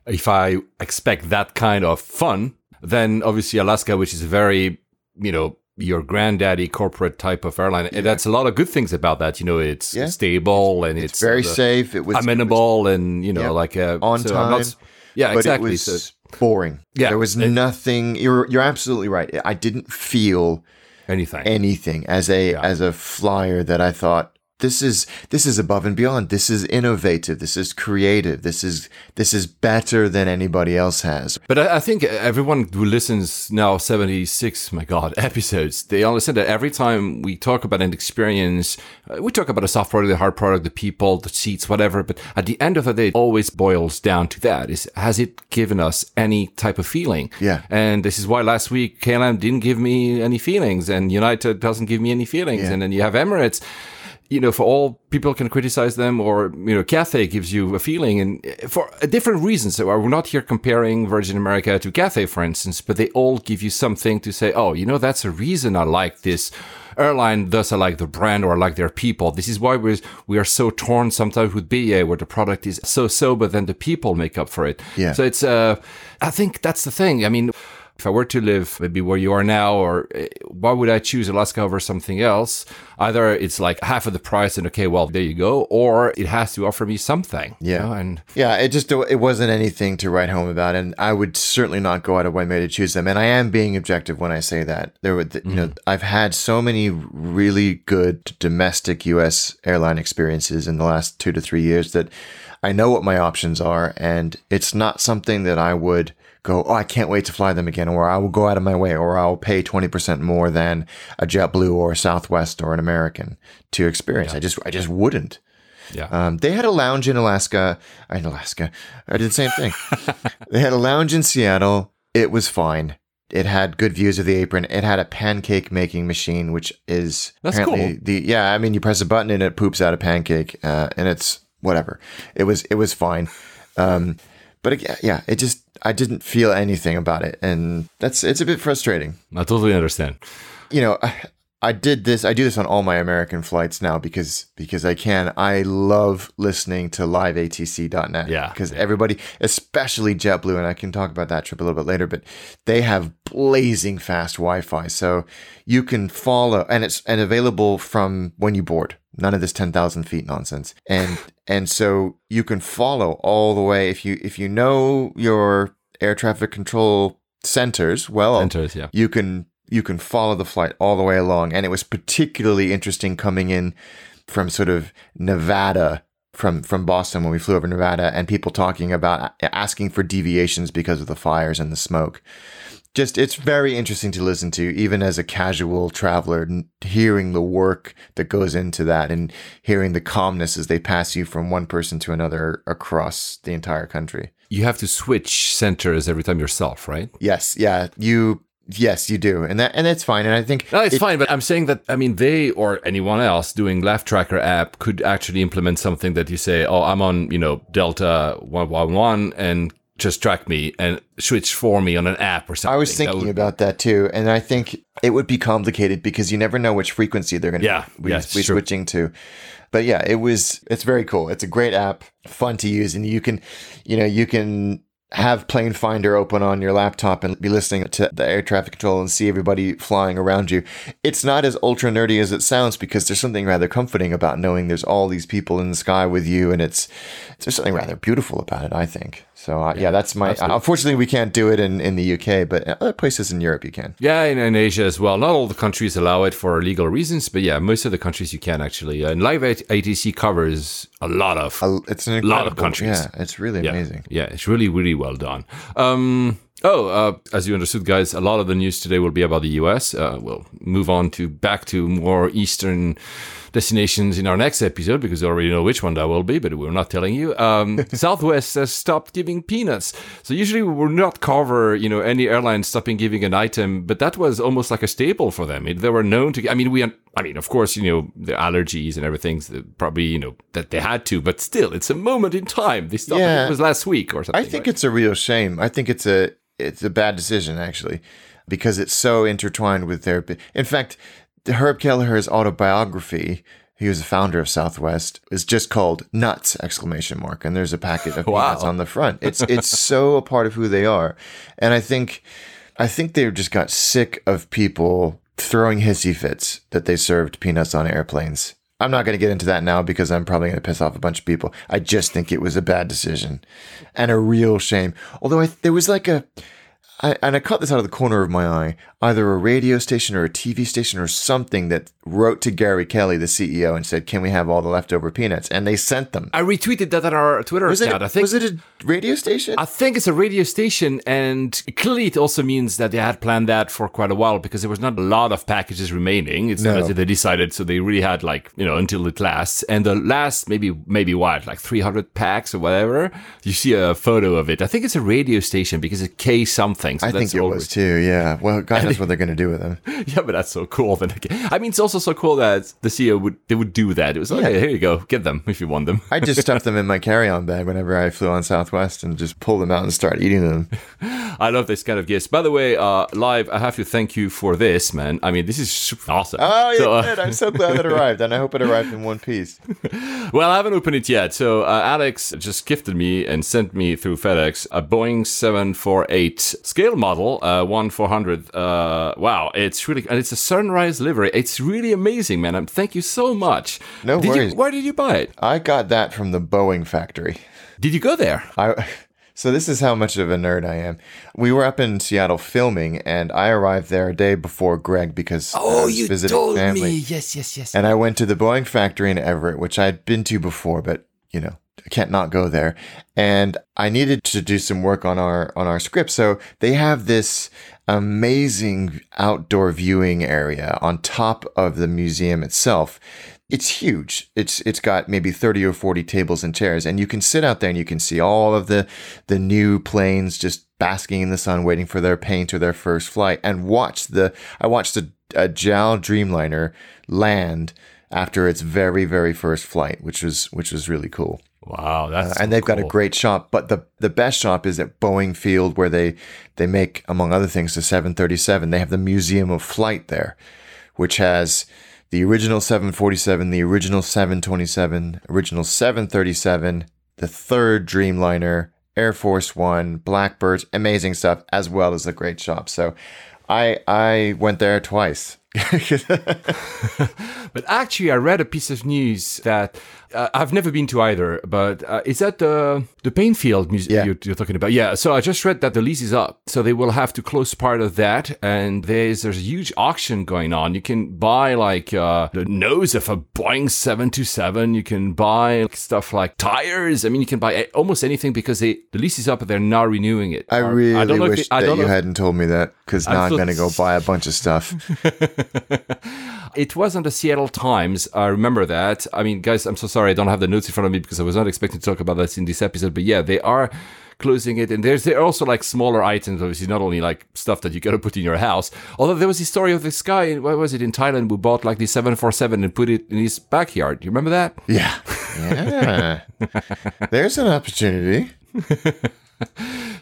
if I expect that kind of fun, then obviously Alaska, which is very, you know, your granddaddy corporate type of airline, and that's a lot of good things about that. You know, it's Yeah. stable and it's, Very uh, safe. It was amenable and you know Yeah. like uh, on so I'm not time. yeah, but exactly. it was so boring. Yeah. There was It- nothing you're you're absolutely right. I didn't feel anything. anything as a as a flyer that I thought this is this is above and beyond. This is innovative. This is creative. This is this is better than anybody else has. But I, I think everyone who listens now, 76, my God, episodes, they understand that every time we talk about an experience, uh, we talk about a soft product, the hard product, the people, the seats, whatever. But at the end of the day, it always boils down to that is, has it given us any type of feeling? Yeah. And this is why last week KLM didn't give me any feelings and United doesn't give me any feelings. Yeah. And then you have Emirates you know, for all people can criticize them, or you know, Cathay gives you a feeling, and for different reasons. So we're not here comparing Virgin America to Cathay, for instance, but they all give you something to say. Oh, you know, that's a reason I like this airline. Thus, I like the brand, or I like their people. This is why we we are so torn sometimes with BA, where the product is so so, but then the people make up for it. Yeah. So it's, uh, I think that's the thing. I mean. If I were to live maybe where you are now, or uh, why would I choose Alaska over something else? Either it's like half of the price, and okay, well, there you go, or it has to offer me something. you Yeah. know, and Yeah, it just it wasn't anything to write home about, and I would certainly not go out of my way to choose them. And I am being objective when I say that. There were, you know, I've had so many really good domestic U.S. airline experiences in the last two to three years that I know what my options are, and it's not something that I would go, oh, I can't wait to fly them again, or I will go out of my way, or I'll pay twenty percent more than a JetBlue or a Southwest or an American to experience. I just, I just wouldn't. yeah, Um, they had a lounge in Alaska. In Alaska, I did the same thing. they had a lounge in Seattle. It was fine. It had good views of the apron. It had a pancake making machine, which is That's apparently cool. the yeah. I mean, you press a button and it poops out a pancake, uh, and it's whatever. It was it was fine. Um, but it, yeah, it just I didn't feel anything about it, and that's it's a bit frustrating I totally understand. you know, I, I did this. I do this on all my American flights now because because I can. I love listening to liveatc.net. Yeah, because everybody, especially JetBlue, and I can talk about that trip a little bit later. But they have blazing fast Wi-Fi, so you can follow, and it's and available from when you board. None of this ten thousand feet nonsense, and and so you can follow all the way. If you if you know your air traffic control centers well Enters, yeah. you can you can follow the flight all the way along. And it was particularly interesting coming in from sort of Nevada from from Boston when we flew over Nevada and people talking about asking for deviations because of the fires and the smoke just it's very interesting to listen to even as a casual traveler hearing the work that goes into that and hearing the calmness as they pass you from one person to another across the entire country You have to switch centers every time yourself, right? yes yeah you yes you do and that and it's fine and i think No, it's it- fine, but I'm saying that I mean they or anyone else doing Laugh Tracker app could actually implement something that you say, "Oh, I'm on you know Delta one one one and just track me and switch for me on an app or something." I was That thinking would- about that too, and I think it would be complicated because you never know which frequency they're going to Yeah, be, yeah, be switching to. But yeah, it was. It's very cool. It's a great app, fun to use, and you can, you know, you can have Plane Finder open on your laptop and be listening to the air traffic control and see everybody flying around you. It's not as ultra nerdy as it sounds because there's something rather comforting about knowing there's all these people in the sky with you, and it's there's something rather beautiful about it. I think. So uh, yeah, that's my. unfortunately, we can't do it in, in the UK, but other places in Europe you can. Yeah, in, in Asia as well. Not all the countries allow it for legal reasons, but yeah, most of the countries you can actually. And Live ATC covers a lot of Uh, It's an lot of countries. Yeah, it's really yeah, amazing. Yeah, it's really really well done. Um, oh, uh, as you understood, guys, a lot of the news today will be about the US. Uh, we'll move on to back to more Eastern destinations in our next episode because you already know which one that will be, but we're not telling you. Um, Southwest has stopped giving peanuts. So usually we will not cover, you know, any airline stopping giving an item, but that was almost like a staple for them. It, they were known to. I mean, we. I mean, of course, you know, the allergies and everything, so probably, you know, that they had to, but still, it's a moment in time. They stopped. Yeah. It was last week or something. I think right? it's a real shame. I think it's a it's a bad decision actually, because it's so intertwined with their. In fact, Herb Kelleher's autobiography. He was the founder of Southwest. Is just called Nuts! Exclamation mark, and there's a packet of Wow. peanuts on the front. It's it's so a part of who they are, and I think I think they just got sick of people throwing hissy fits that they served peanuts on airplanes. I'm not going to get into that now because I'm probably going to piss off a bunch of people. I just think it was a bad decision and a real shame. Although I, there was like a, I, and I caught this out of the corner of my eye, either a radio station or a TV station or something that wrote to Gary Kelly, the CEO, and said, "Can we have all the leftover peanuts?" And they sent them. I retweeted that on our Twitter Was it? account. I think was it a radio station? I think it's a radio station, and clearly it also means that they had planned that for quite a while because there was not a lot of packages remaining. It's not No. as if they decided, so they really had like you know until it lasts. And the last maybe maybe what like three hundred packs or whatever. You see a photo of it. I think it's a radio station because it's K something. I think it was too. Yeah. Well, God knows what they're going to do with them. yeah, but that's so cool. Then I mean, it's also so cool that the CEO would they would do that. It was like, Yeah. okay, here you go, get them if you want them. I just stuffed them in my carry-on bag whenever I flew on Southwest and just pulled them out and started eating them. I love this kind of gifts. By the way, uh, live, I have to thank you for this, man. I mean, this is super awesome. Oh, you So, uh. I'm so glad it arrived, and I hope it arrived in one piece. Well, I haven't opened it yet. So uh, Alex just gifted me and sent me through FedEx a Boeing 748 scale model, uh, one 400. Uh, wow, it's really and it's a sunrise livery. It's really amazing, man. Um, thank you so much. No did worries. You, where did you buy it? I got that from the Boeing factory. Did you go there? I so this is how much of a nerd I am. We were up in Seattle filming, and I arrived there a day before Greg because I was visiting told family. Me yes, yes, yes. And I went to the Boeing factory in Everett, which I'd been to before, but you know, I can't not go there. And I needed to do some work on our on our script. So they have this amazing outdoor viewing area on top of the museum itself. It's huge. It's it's got maybe 30 or 40 tables and chairs and you can sit out there and you can see all of the the new planes just basking in the sun waiting for their paint or their first flight and watch the I watched a, a JAL Dreamliner land after its very very first flight, which was which was really cool. Wow, that's Uh, and they've got a great shop, but the the best shop is at Boeing Field where they they make among other things the 737. They have the Museum of Flight there, which has the original 747, the original 727, original 737, the third Dreamliner, Air Force 1, Blackbirds, amazing stuff as well as a great shop. So I I went there twice. But actually, I read a piece of news that uh, I've never been to either. But uh, is that the the Paine Field Museum Yeah. you're, you're talking about? Yeah. So I just read that the lease is up, so they will have to close part of that. And there's there's a huge auction going on. You can buy like uh, the nose of a Boeing 727. You can buy stuff like tires. I mean, you can buy a- almost anything because they the lease is up, but they're not renewing it. I Or- really don't know if wish it- I that don't you know if- hadn't told me that because now I'm going to go buy a bunch of stuff. It was on the Seattle Times. I remember that. I mean, guys, I'm so sorry I don't have the notes in front of me because I was not expecting to talk about this in this episode. But yeah, they are closing it, and there's there are also like smaller items. Obviously, not only like stuff that you got to put in your house. Although there was this story of this guy, what was it in Thailand, who bought like the 747 and put it in his backyard. You remember that? Yeah. Yeah. There's an opportunity.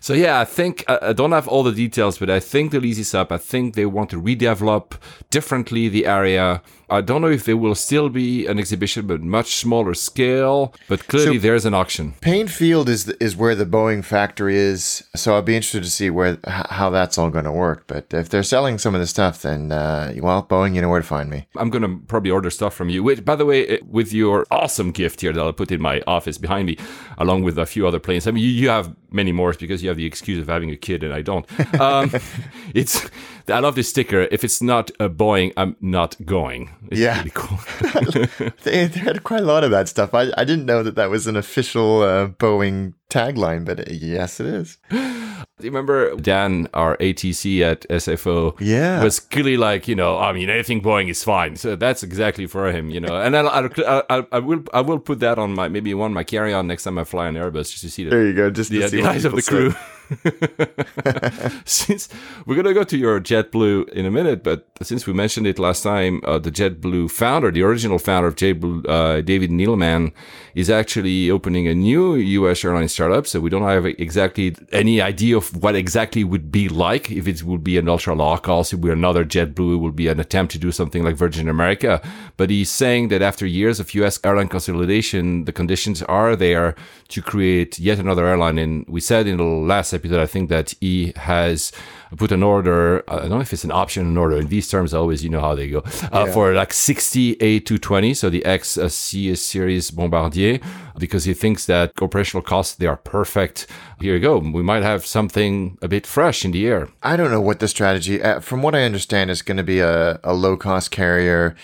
So yeah, I think I I don't have all the details, but I think the lease is up. I think they want to redevelop differently the area. I don't know if there will still be an exhibition, but much smaller scale. But clearly, So- there's an auction. Paine Field is the, is where the Boeing factory is, so I'd be interested to see where how that's all going to work. But if they're selling some of the stuff, then uh, well, Boeing, you know where to find me. I'm gonna probably order stuff from you. Which, by the way, eh, with your awesome gift here that I'll put in my office behind me, along with a few other planes. I mean, you, you have many more is because you have the excuse of having a kid and I don't. Um, it's I love this sticker. If it's not a Boeing, I'm not going. It's Yeah. really cool. They, they had quite a lot of that stuff. I, I didn't know that that was an official uh, Boeing tagline, but uh, yes, it is. Do you remember Dan, our ATC at SFO? Yeah. was clearly like, you know, I mean, anything Boeing is fine. So that's exactly for him, you know. And I'll, I'll, I'll, I will, I will put that on my maybe one my carry on next time I fly on Airbus just to see the, There you go. Just to the, see the eyes of the crew. since we're gonna go to your JetBlue in a minute, but since we mentioned it last time, uh, the JetBlue founder, the original founder of JetBlue, uh, David Neeleman, is actually opening a new U.S. airline startup. So we don't have exactly any idea of what exactly it would be like. If it would be an ultra low cost, if we're another JetBlue, it would be an attempt to do something like Virgin America. But he's saying that after years of U.S. airline consolidation, the conditions are there to create yet another airline. And we said in the last episode, I think that he has put an order. I don't know if it's an option, an order. In these terms, always you know how they go uh, for like 60 A220, so the X uh, series Bombardier, because he thinks that operational costs they are perfect. Here you go. We might have something a bit fresh in the air. I don't know what the strategy. Uh, from what I understand, is going to be a, a low cost carrier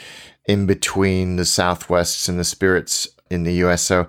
in between the Southwests and the Spirits in the U.S. So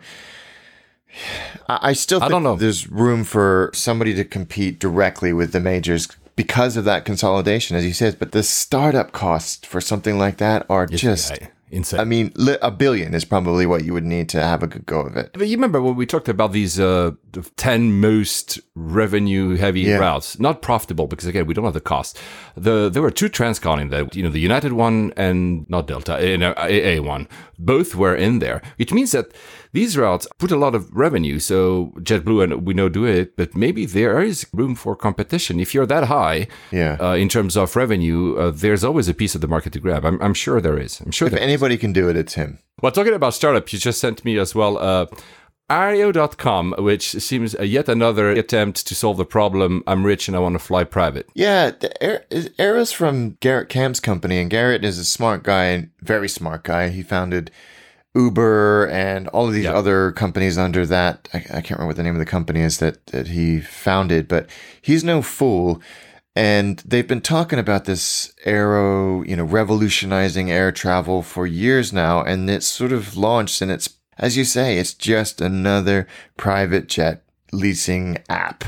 I, I still think don't know. there's room for somebody to compete directly with the majors because of that consolidation, as you said. But the startup costs for something like that are just. Insane. I mean, li- a billion is probably what you would need to have a good go of it. But you remember when we talked about these uh, 10 most revenue heavy Yeah. routes, not profitable because again, we don't have the cost. The there were two transcon in there, you know, the United one and not Delta, uh, no, AA one. Both were in there, which means that these routes put a lot of revenue. So JetBlue and we know do it, but maybe there is room for competition. If you're that high, Yeah. uh, in terms of revenue, uh, there's always a piece of the market to grab. I'm, I'm sure there is. I'm sure If anybody can do it, it's him. well, talking about startup, you just sent me as well uh, Aero.com, which seems uh, yet another attempt to solve the problem I'm rich and I want to fly private. Yeah, the Air, is- Aero's from Garrett Camp's company, and Garrett is a smart guy, very smart guy. He founded Uber and all of these Yeah. other companies under that. I, I can't remember what the name of the company is that, that he founded, but he's no fool. And they've been talking about this Aero, you know, revolutionizing air travel for years now, and it's sort of launched, and it's, as you say, it's just another private jet leasing app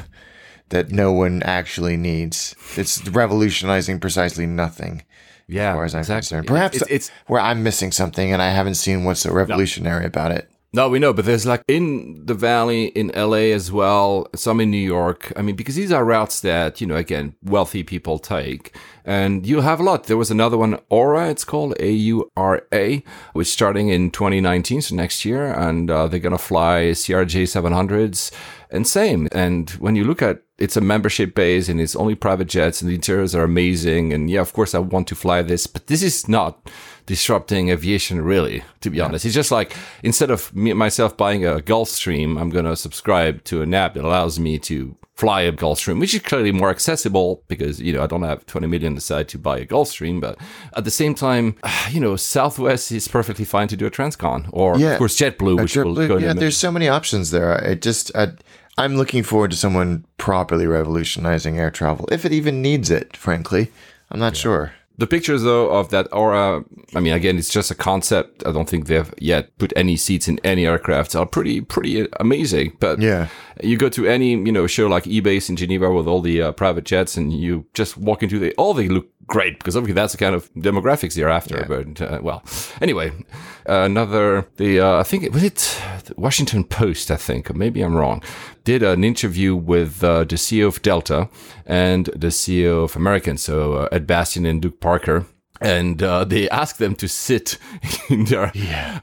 that no one actually needs. It's revolutionizing precisely nothing, Yeah, as far as I'm exactly. concerned. Perhaps it's, it's where I'm missing something and I haven't seen what's so revolutionary about it. No, we know, but there's like in the valley, in LA as well, some in New York. I mean, because these are routes that, you know, again, wealthy people take. And you have a lot. There was another one, Aura, it's called A U R A, which is starting in 2019, so next year. And uh, they're going to fly CRJ 700s and same. And when you look at it's a membership base and it's only private jets and the interiors are amazing. And yeah, of course, I want to fly this, but this is not disrupting aviation really to be honest it's just like instead of me myself buying a gulfstream i'm going to subscribe to an app that allows me to fly a gulfstream which is clearly more accessible because you know i don't have 20 million aside to buy a gulfstream but at the same time you know southwest is perfectly fine to do a transcon or Yeah. of course jetblue which will JetBlue, go yeah, there's so many options there. It just, I, I'm looking forward to someone properly revolutionizing air travel, if it even needs it, frankly. I'm not sure. The pictures, though, of that aura, I mean, again, it's just a concept. I don't think they've yet put any seats in any aircraft. Are pretty, pretty amazing. But Yeah. you go to any, you know, show like EBACE in Geneva with all the uh, private jets, and you just walk into the, all they look great because obviously that's the kind of demographics you're after. But uh, well, anyway, uh, another the uh, I think it was it the Washington Post. I think maybe I'm wrong. Did an interview with uh, the CEO of Delta and the CEO of American, so uh, Ed Bastian and Doug Parker. And uh, they asked them to sit in their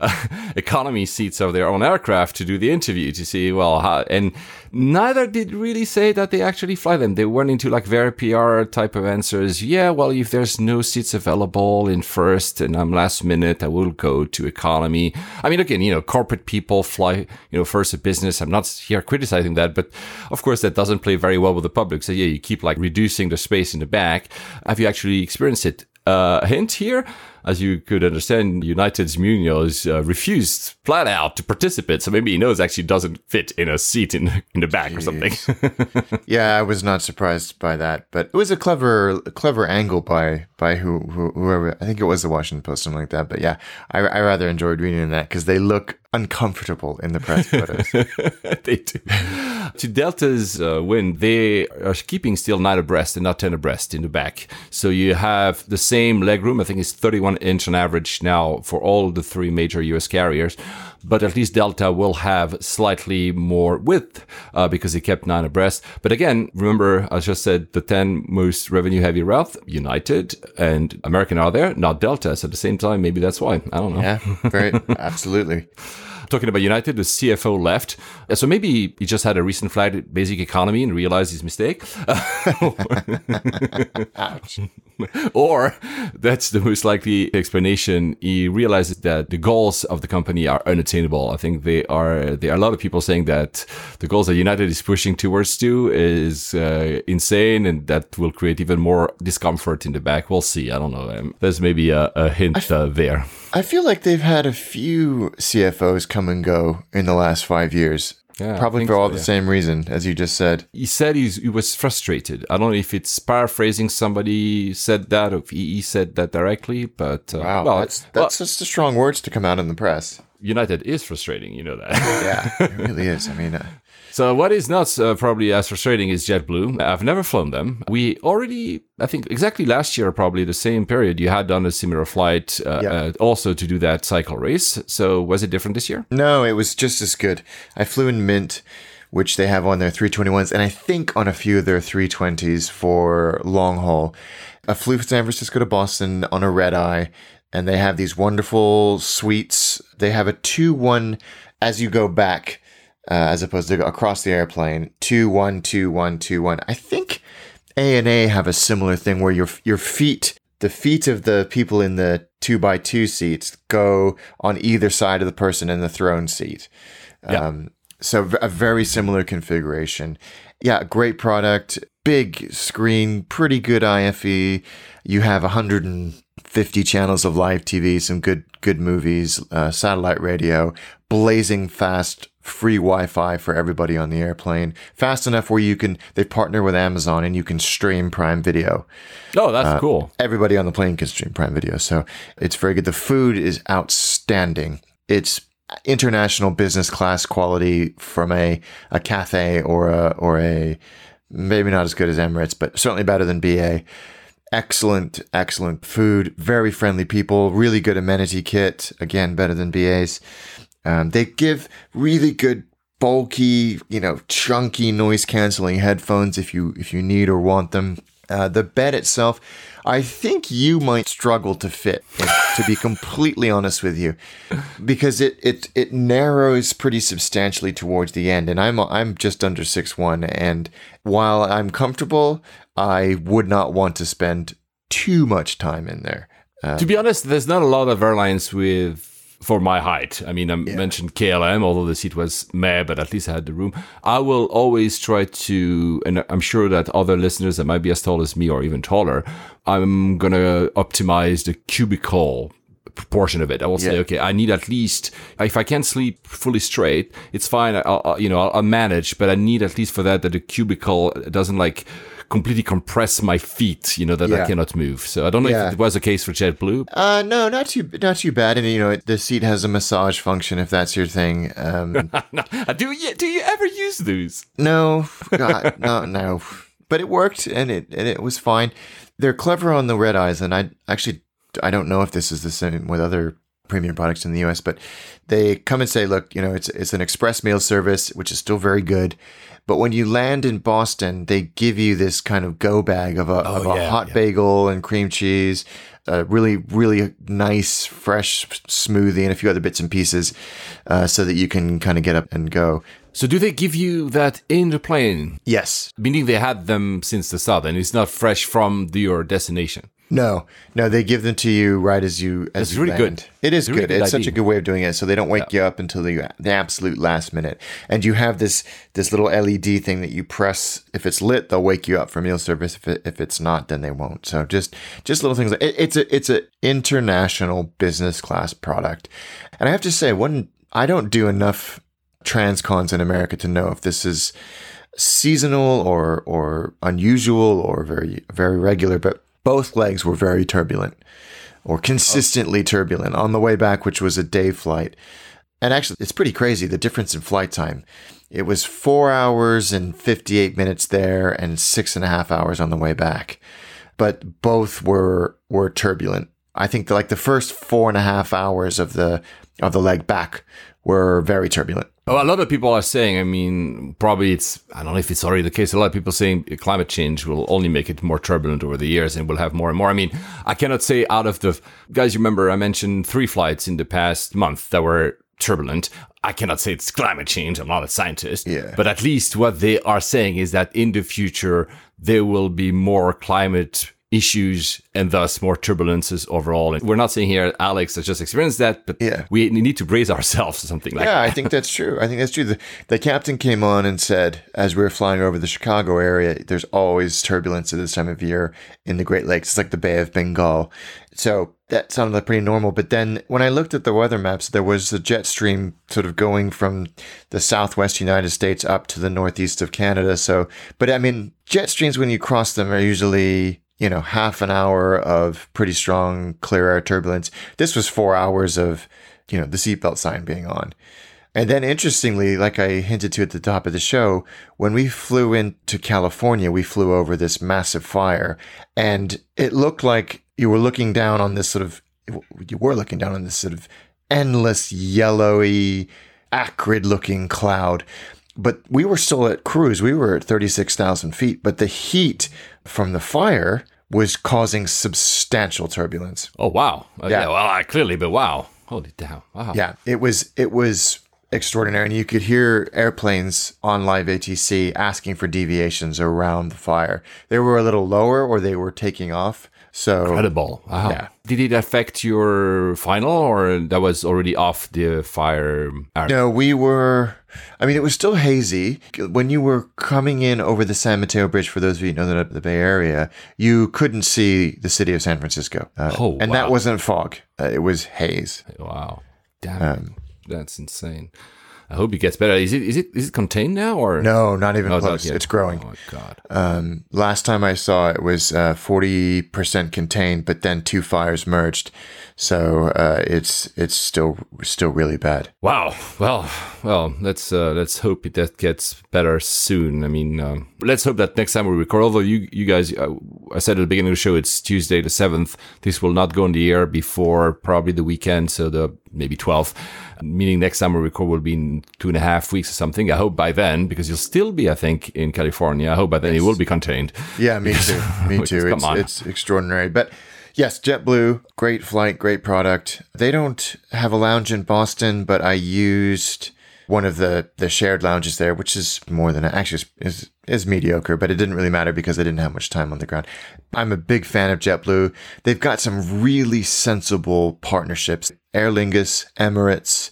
uh, economy seats of their own aircraft to do the interview to see, well, how, and neither did really say that they actually fly them. They went into like very PR type of answers. Yeah, well, if there's no seats available in first and I'm last minute, I will go to economy. I mean, again, you know, corporate people fly, you know, first a business. I'm not here criticizing that, but of course that doesn't play very well with the public. So yeah, you keep like reducing the space in the back. Have you actually experienced it? Uh, hint here. As you could understand, United's Munoz uh, refused flat out to participate. So maybe he knows actually doesn't fit in a seat in in the back or something. yeah, I was not surprised by that, but it was a clever, clever angle by by who, who whoever. I think it was the Washington Post, or something like that. But yeah, I, I rather enjoyed reading that because they look uncomfortable in the press photos. they do. To Delta's uh, win, they are keeping still nine abreast and not ten abreast in the back. So you have the same legroom. I think it's 31 inch on average now for all the three major US carriers. But at least Delta will have slightly more width uh, because they kept nine abreast. But again, remember, I just said the 10 most revenue heavy route, United and American are there, not Delta. So at the same time, maybe that's why. I don't know. yeah, very absolutely. Talking about United, the CFO left. Uh, So maybe he just had a recent flight at basic economy and realized his mistake. or that's the most likely explanation. He realizes that the goals of the company are unattainable. I think they are. There are a lot of people saying that the goals that United is pushing towards to is uh, insane, and that will create even more discomfort in the back. We'll see. I don't know. Um, there's maybe a, a hint uh, there. I feel like they've had a few CFOs come and go in the last five years. Yeah, Probably for so, all the yeah. same reason, as you just said. he said he's, he was frustrated. I don't know if it's paraphrasing somebody said that or if he said that directly, but uh, Wow, well, that's well, that's just the strong words to come out in the press. United is frustrating, you know that. Yeah, it really is. I mean, uh, so what is not uh, probably as frustrating is JetBlue. I've never flown them. We already, I think, exactly last year, probably the same period, you had done a similar flight, uh, Yeah. uh, also to do that cycle race. So was it different this year? no, it was just as good. I flew in Mint, which they have on their 321s, and I think on a few of their 320s for long haul. I flew from San Francisco to Boston on a red eye, and they have these wonderful suites. They have a 2 1 as you go back, as opposed to across the airplane. 2 1 2 1 2 1. I think A&A have a similar thing where your your feet the feet of the people in the two by two seats go on either side of the person in the throne seat. Yeah. Um, so a very similar configuration. Yeah, great product, big screen, pretty good IFE. You have 150 channels of live TV, some good good movies, uh, satellite radio, blazing fast free Wi-Fi for everybody on the airplane. Fast enough where you can they partner with Amazon and you can stream Prime Video Oh, that's cool. everybody on the plane can stream Prime Video. So it's very good. The food is outstanding. It's international business class quality from a, a cafe or a or a maybe not as good as Emirates, but certainly better than BA. Excellent, excellent food. Very friendly people. Really good amenity kit. Again, better than BA's. Um, they give really good bulky, you know, chunky noise canceling headphones if you if you need or want them. Uh, the bed itself, I think you might struggle to fit. if- to be completely honest with you, because it it it narrows pretty substantially towards the end, and I'm I'm just under six one, and while I'm comfortable, I would not want to spend too much time in there. To be honest, there's not a lot of airlines with for my height. I mean, I mentioned KLM, although the seat was meh, but at least I had the room. I will always try to, and I'm sure that other listeners that might be as tall as me or even taller, I'm gonna optimize the cubicle proportion of it. I will say, okay, I need at least if I can't sleep fully straight, it's fine. I'll, I'll you know I'll, I'll manage, but I need at least for that that the cubicle doesn't like completely compress my feet. You know that I cannot move. So I don't know Yeah. if it was the case for JetBlue. Uh, no, not too not too bad. And you know, the seat has a massage function if that's your thing. Um, do you do you ever use those? no, God, no, no. But it worked, and it and it was fine. They're clever on the red eyes, and I actually I don't know if this is the same with other premium products in the U.S. But they come and say, look, you know, it's it's an express mail service, which is still very good. But when you land in Boston, they give you this kind of go bag of a, of a yeah, hot yeah. bagel and cream cheese, a really, really nice, fresh smoothie, and a few other bits and pieces uh, so that you can kind of get up and go. So do they give you that in the plane? Yes. Meaning they had them since the start, and it's not fresh from the, your destination. No, no, they give them to you right as you as It's you really land. good. It is It's a really good. good it's such a good way of doing it, so they don't wake you up until the the absolute last minute. And you have this this little LED thing that you press. If it's lit, they'll wake you up for meal service. If it, if it's not, then they won't. So just just little things. Like, it, it's a it's a international business class product, and I have to say, one I don't do enough transcons in America to know if this is seasonal or or unusual or very very regular, but both legs were very turbulent or oh. consistently turbulent on the way back, which was a day flight. And actually, it's pretty crazy the difference in flight time. It was four hours and 58 minutes there and six and a half hours on the way back. But both were were turbulent. I think the, like the first four and a half hours of the of the leg back were very turbulent. Oh, a lot of people are saying, I mean, probably it's, I don't know if it's already the case. A lot of people saying climate change will only make it more turbulent over the years and we'll have more and more. I mean, I cannot say out of the, guys, you remember I mentioned three flights in the past month that were turbulent. I cannot say it's climate change. I'm not a scientist. Yeah. But at least what they are saying is that in the future, there will be more climate issues and thus more turbulences overall. And we're not saying here Alex has just experienced that, but Yeah. we need to brace ourselves or something like Yeah, that. Yeah, I think that's true. I think that's true. The, the captain came on and said, as we were flying over the Chicago area, there's always turbulence at this time of year in the Great Lakes. It's like the Bay of Bengal. So that sounded like pretty normal. But then when I looked at the weather maps, there was a jet stream sort of going from the southwest United States up to the northeast of Canada. So, but I mean, jet streams, when you cross them, are usually you know, half an hour of pretty strong clear air turbulence. This was four hours of, you know, the seatbelt sign being on. And then interestingly, like I hinted to at the top of the show, when we flew into California, we flew over this massive fire and it looked like you were looking down on this sort of, you were looking down on this sort of endless yellowy, acrid looking cloud. But we were still at cruise. We were at 36,000 feet, but the heat from the fire was causing substantial turbulence. Oh wow! Uh, Yeah. Well, I clearly, but wow! Holy cow! Wow. Yeah, it was it was extraordinary, and you could hear airplanes on live ATC asking for deviations around the fire. They were a little lower, or they were taking off. So Incredible! Wow. Yeah. Did it affect your final, or that was already off the fire? no, we were. I mean, it was still hazy when you were coming in over the San Mateo Bridge. For those of you who know the, the Bay Area, you couldn't see the city of San Francisco, uh, Oh, and that wasn't fog; uh, it was haze. Wow! Damn, that's insane. I hope it gets better. Is it is it is it contained now or No, not even not close. yet. It's growing. Oh god! Um, last time I saw it was uh, forty percent contained, but then two fires merged, so uh, it's it's still still really bad. Wow. Well, well, let's uh, let's hope it that gets better soon. I mean, um, let's hope that next time we record. Although you you guys, uh, I said at the beginning of the show, it's Tuesday the seventh. This will not go on the air before probably the weekend, so the maybe twelfth. Meaning next we record will be in two and a half weeks or something. I hope by then, because you'll still be, I think, in California. I hope by then it will be contained. Yeah, me too. Me too. It's it's extraordinary, but. Yes, JetBlue, great flight, great product. They don't have a lounge in Boston, but I used one of the, the shared lounges there, which is more than actually is, is is mediocre, but it didn't really matter because I didn't have much time on the ground. I'm a big fan of JetBlue. They've got some really sensible partnerships: Aer Lingus, Emirates,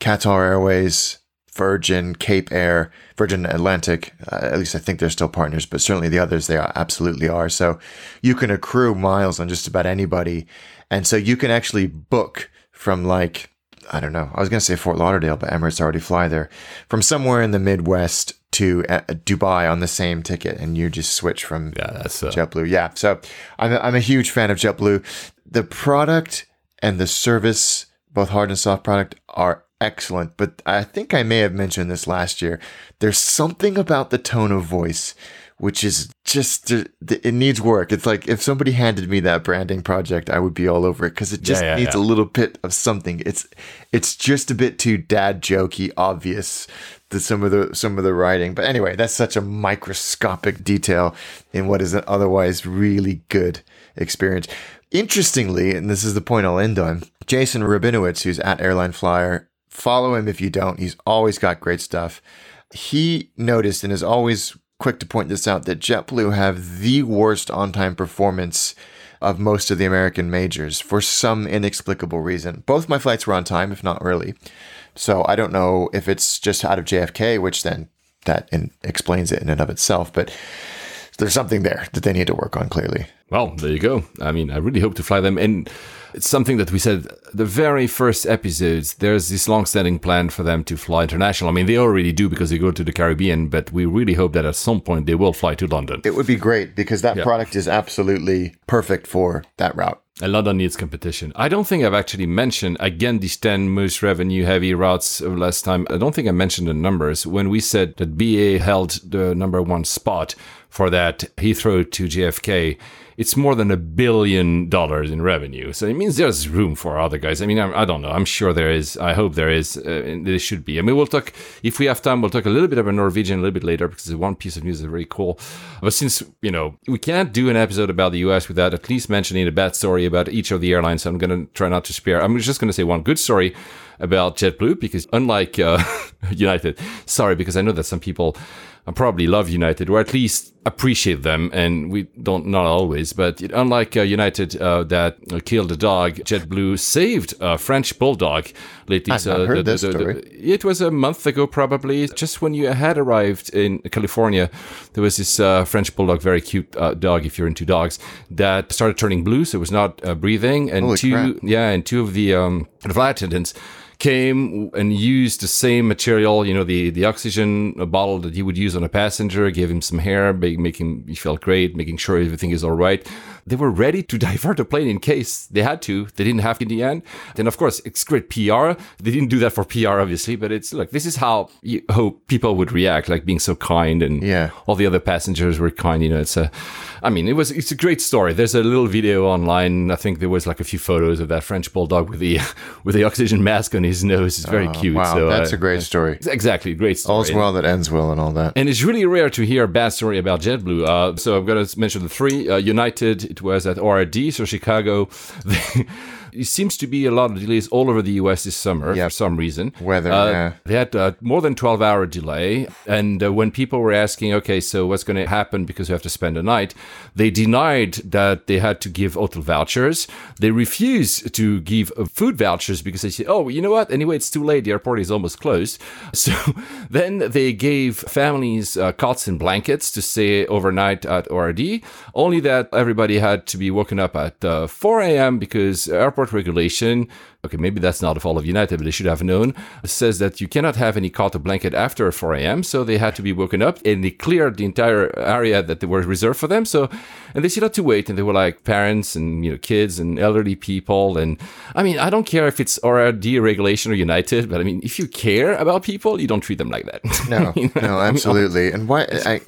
Qatar Airways, Virgin, Cape Air, Virgin Atlantic. Uh, at least I think they're still partners, but certainly the others they are, absolutely are. So you can accrue miles on just about anybody, and so you can actually book from like I don't know. I was going to say Fort Lauderdale, but Emirates already fly there from somewhere in the Midwest to uh, Dubai on the same ticket, and you just switch from Yeah, that's uh, JetBlue. Yeah. So I'm a, I'm a huge fan of JetBlue. The product and the service, both hard and soft product, are excellent. But I think I may have mentioned this last year. There's something about the tone of voice which is just it needs work. It's like if somebody handed me that branding project, I would be all over it because it just Yeah, yeah, needs yeah. a little bit of something. It's it's just a bit too dad jokey, obvious to some of the some of the writing. But anyway, that's such a microscopic detail in what is an otherwise really good experience. Interestingly, and this is the point I'll end on, Jason Rabinowitz, who's at Airline Flyer, follow him if you don't. He's always got great stuff. He noticed and is always quick to point this out that JetBlue have the worst on time performance of most of the American majors for some inexplicable reason. Both my flights were on time, if not early. So I don't know if it's just out of JFK, which then that in, explains it in and of itself. But there's something there that they need to work on clearly. Well, there you go. I mean, I really hope to fly them. And it's something that we said the very first episodes. There's this long-standing plan for them to fly international. I mean, they already do because they go to the Caribbean, but we really hope that at some point they will fly to London. It would be great because that Yeah. product is absolutely perfect for that route. And London needs competition. I don't think I've actually mentioned again these ten most revenue heavy routes of last time. I don't think I mentioned the numbers when we said that BA held the number one spot for that Heathrow to JFK. It's more than a billion dollars in revenue. So it means there's room for other guys. I mean, I, I don't know. I'm sure there is. I hope there is. Uh, there should be. I mean, we'll talk, if we have time, we'll talk a little bit about Norwegian a little bit later because one piece of news is very cool. But since, you know, we can't do an episode about the US without at least mentioning a bad story about each of the airlines, so I'm going to try not to spare. I'm just going to say one good story about JetBlue because unlike uh, United, sorry, because I know that some people uh, probably love United or at least appreciate them, and we don't not always. But it, unlike uh, United uh, that uh, killed a dog, JetBlue saved a French bulldog lately. I've not heard this story. it was a month ago, probably. Just when you had arrived in California, there was this uh, French bulldog, very cute uh, dog. If you're into dogs, that started turning blue, so it was not uh, breathing, and Holy two, crap. yeah, and two of the um, the flight attendants came and used the same material, you know, the, the oxygen uh, bottle that he would use on a passenger, gave him some hair, make, make him he felt great, making sure everything is all right. They were ready to divert a plane in case they had to. They didn't have to in the end. Then, of course, it's great PR. They didn't do that for PR, obviously, but it's look, this is how you hope people would react, like being so kind and Yeah. all the other passengers were kind. You know, it's a, I mean, it was, it's a great story. There's a little video online. I think there was like a few photos of that French bulldog with the, with the oxygen mask on his nose. It's very cute. Oh, Wow, so that's uh, a great story. Exactly, great story. All's well that ends well and all that. And it's really rare to hear a bad story about JetBlue. Uh, so I'm going to mention the three. Uh, United, it was at ORD, so Chicago. it seems to be a lot of delays all over the U.S. this summer Yep. for some reason. Weather, Uh, yeah. They had uh, more than 12 hour delay. And uh, when people were asking, okay, so what's going to happen because you have to spend a night, they denied that they had to give hotel vouchers. They refused to give uh, food vouchers because they said, oh, you know what? Anyway, it's too late. The airport is almost closed. So then they gave families uh, cots and blankets to stay overnight at ORD, only that everybody had to be woken up at uh, 4 a.m. because airport regulation okay, maybe that's not the fault of United, but they should have known, says that you cannot have any cot or blanket after 4 a.m. So they had to be woken up and they cleared the entire area that they were reserved for them. So, and they still had to wait. And they were like parents and, you know, kids and elderly people. And I mean, I don't care if it's ORD regulation or United, but I mean, if you care about people, you don't treat them like that. No, You know? no, absolutely. And why? I,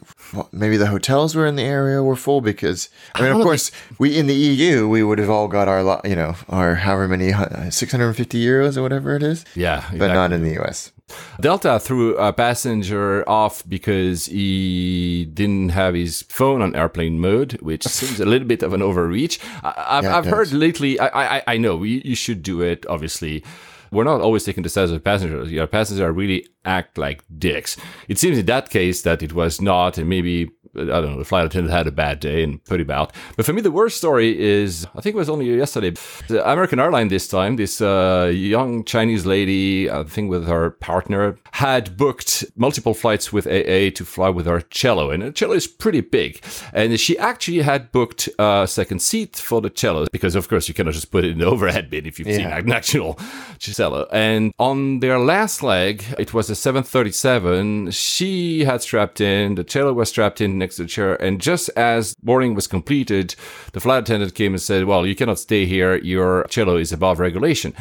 maybe the hotels were in the area were full because I mean, of course, we in the EU we would have all got our, you know, our however many uh, six hundred and fifty euros or whatever it is. Yeah, but not in the US. Delta threw a passenger off because he didn't have his phone on airplane mode, which seems a little bit of an overreach. I, I've, Yeah, I've heard lately. I, I, I know you, you should do it. Obviously, we're not always taking the sides of passengers. Your passengers are really act like dicks. It seems in that case that it was not, and maybe I don't know, the flight attendant had a bad day and put him out. But for me, the worst story is I think it was only yesterday. The American airline this time, this uh, young Chinese lady, I think with her partner, had booked multiple flights with AA to fly with her cello. And the cello is pretty big. And she actually had booked a second seat for the cello because, of course, you cannot just put it in the overhead bin if you've seen Yeah. an actual cello. And on their last leg, it was a 737. She had strapped in, the cello was strapped in next to the chair. And just as boarding was completed, the flight attendant came and said, Well, you cannot stay here. Your cello is above regulation.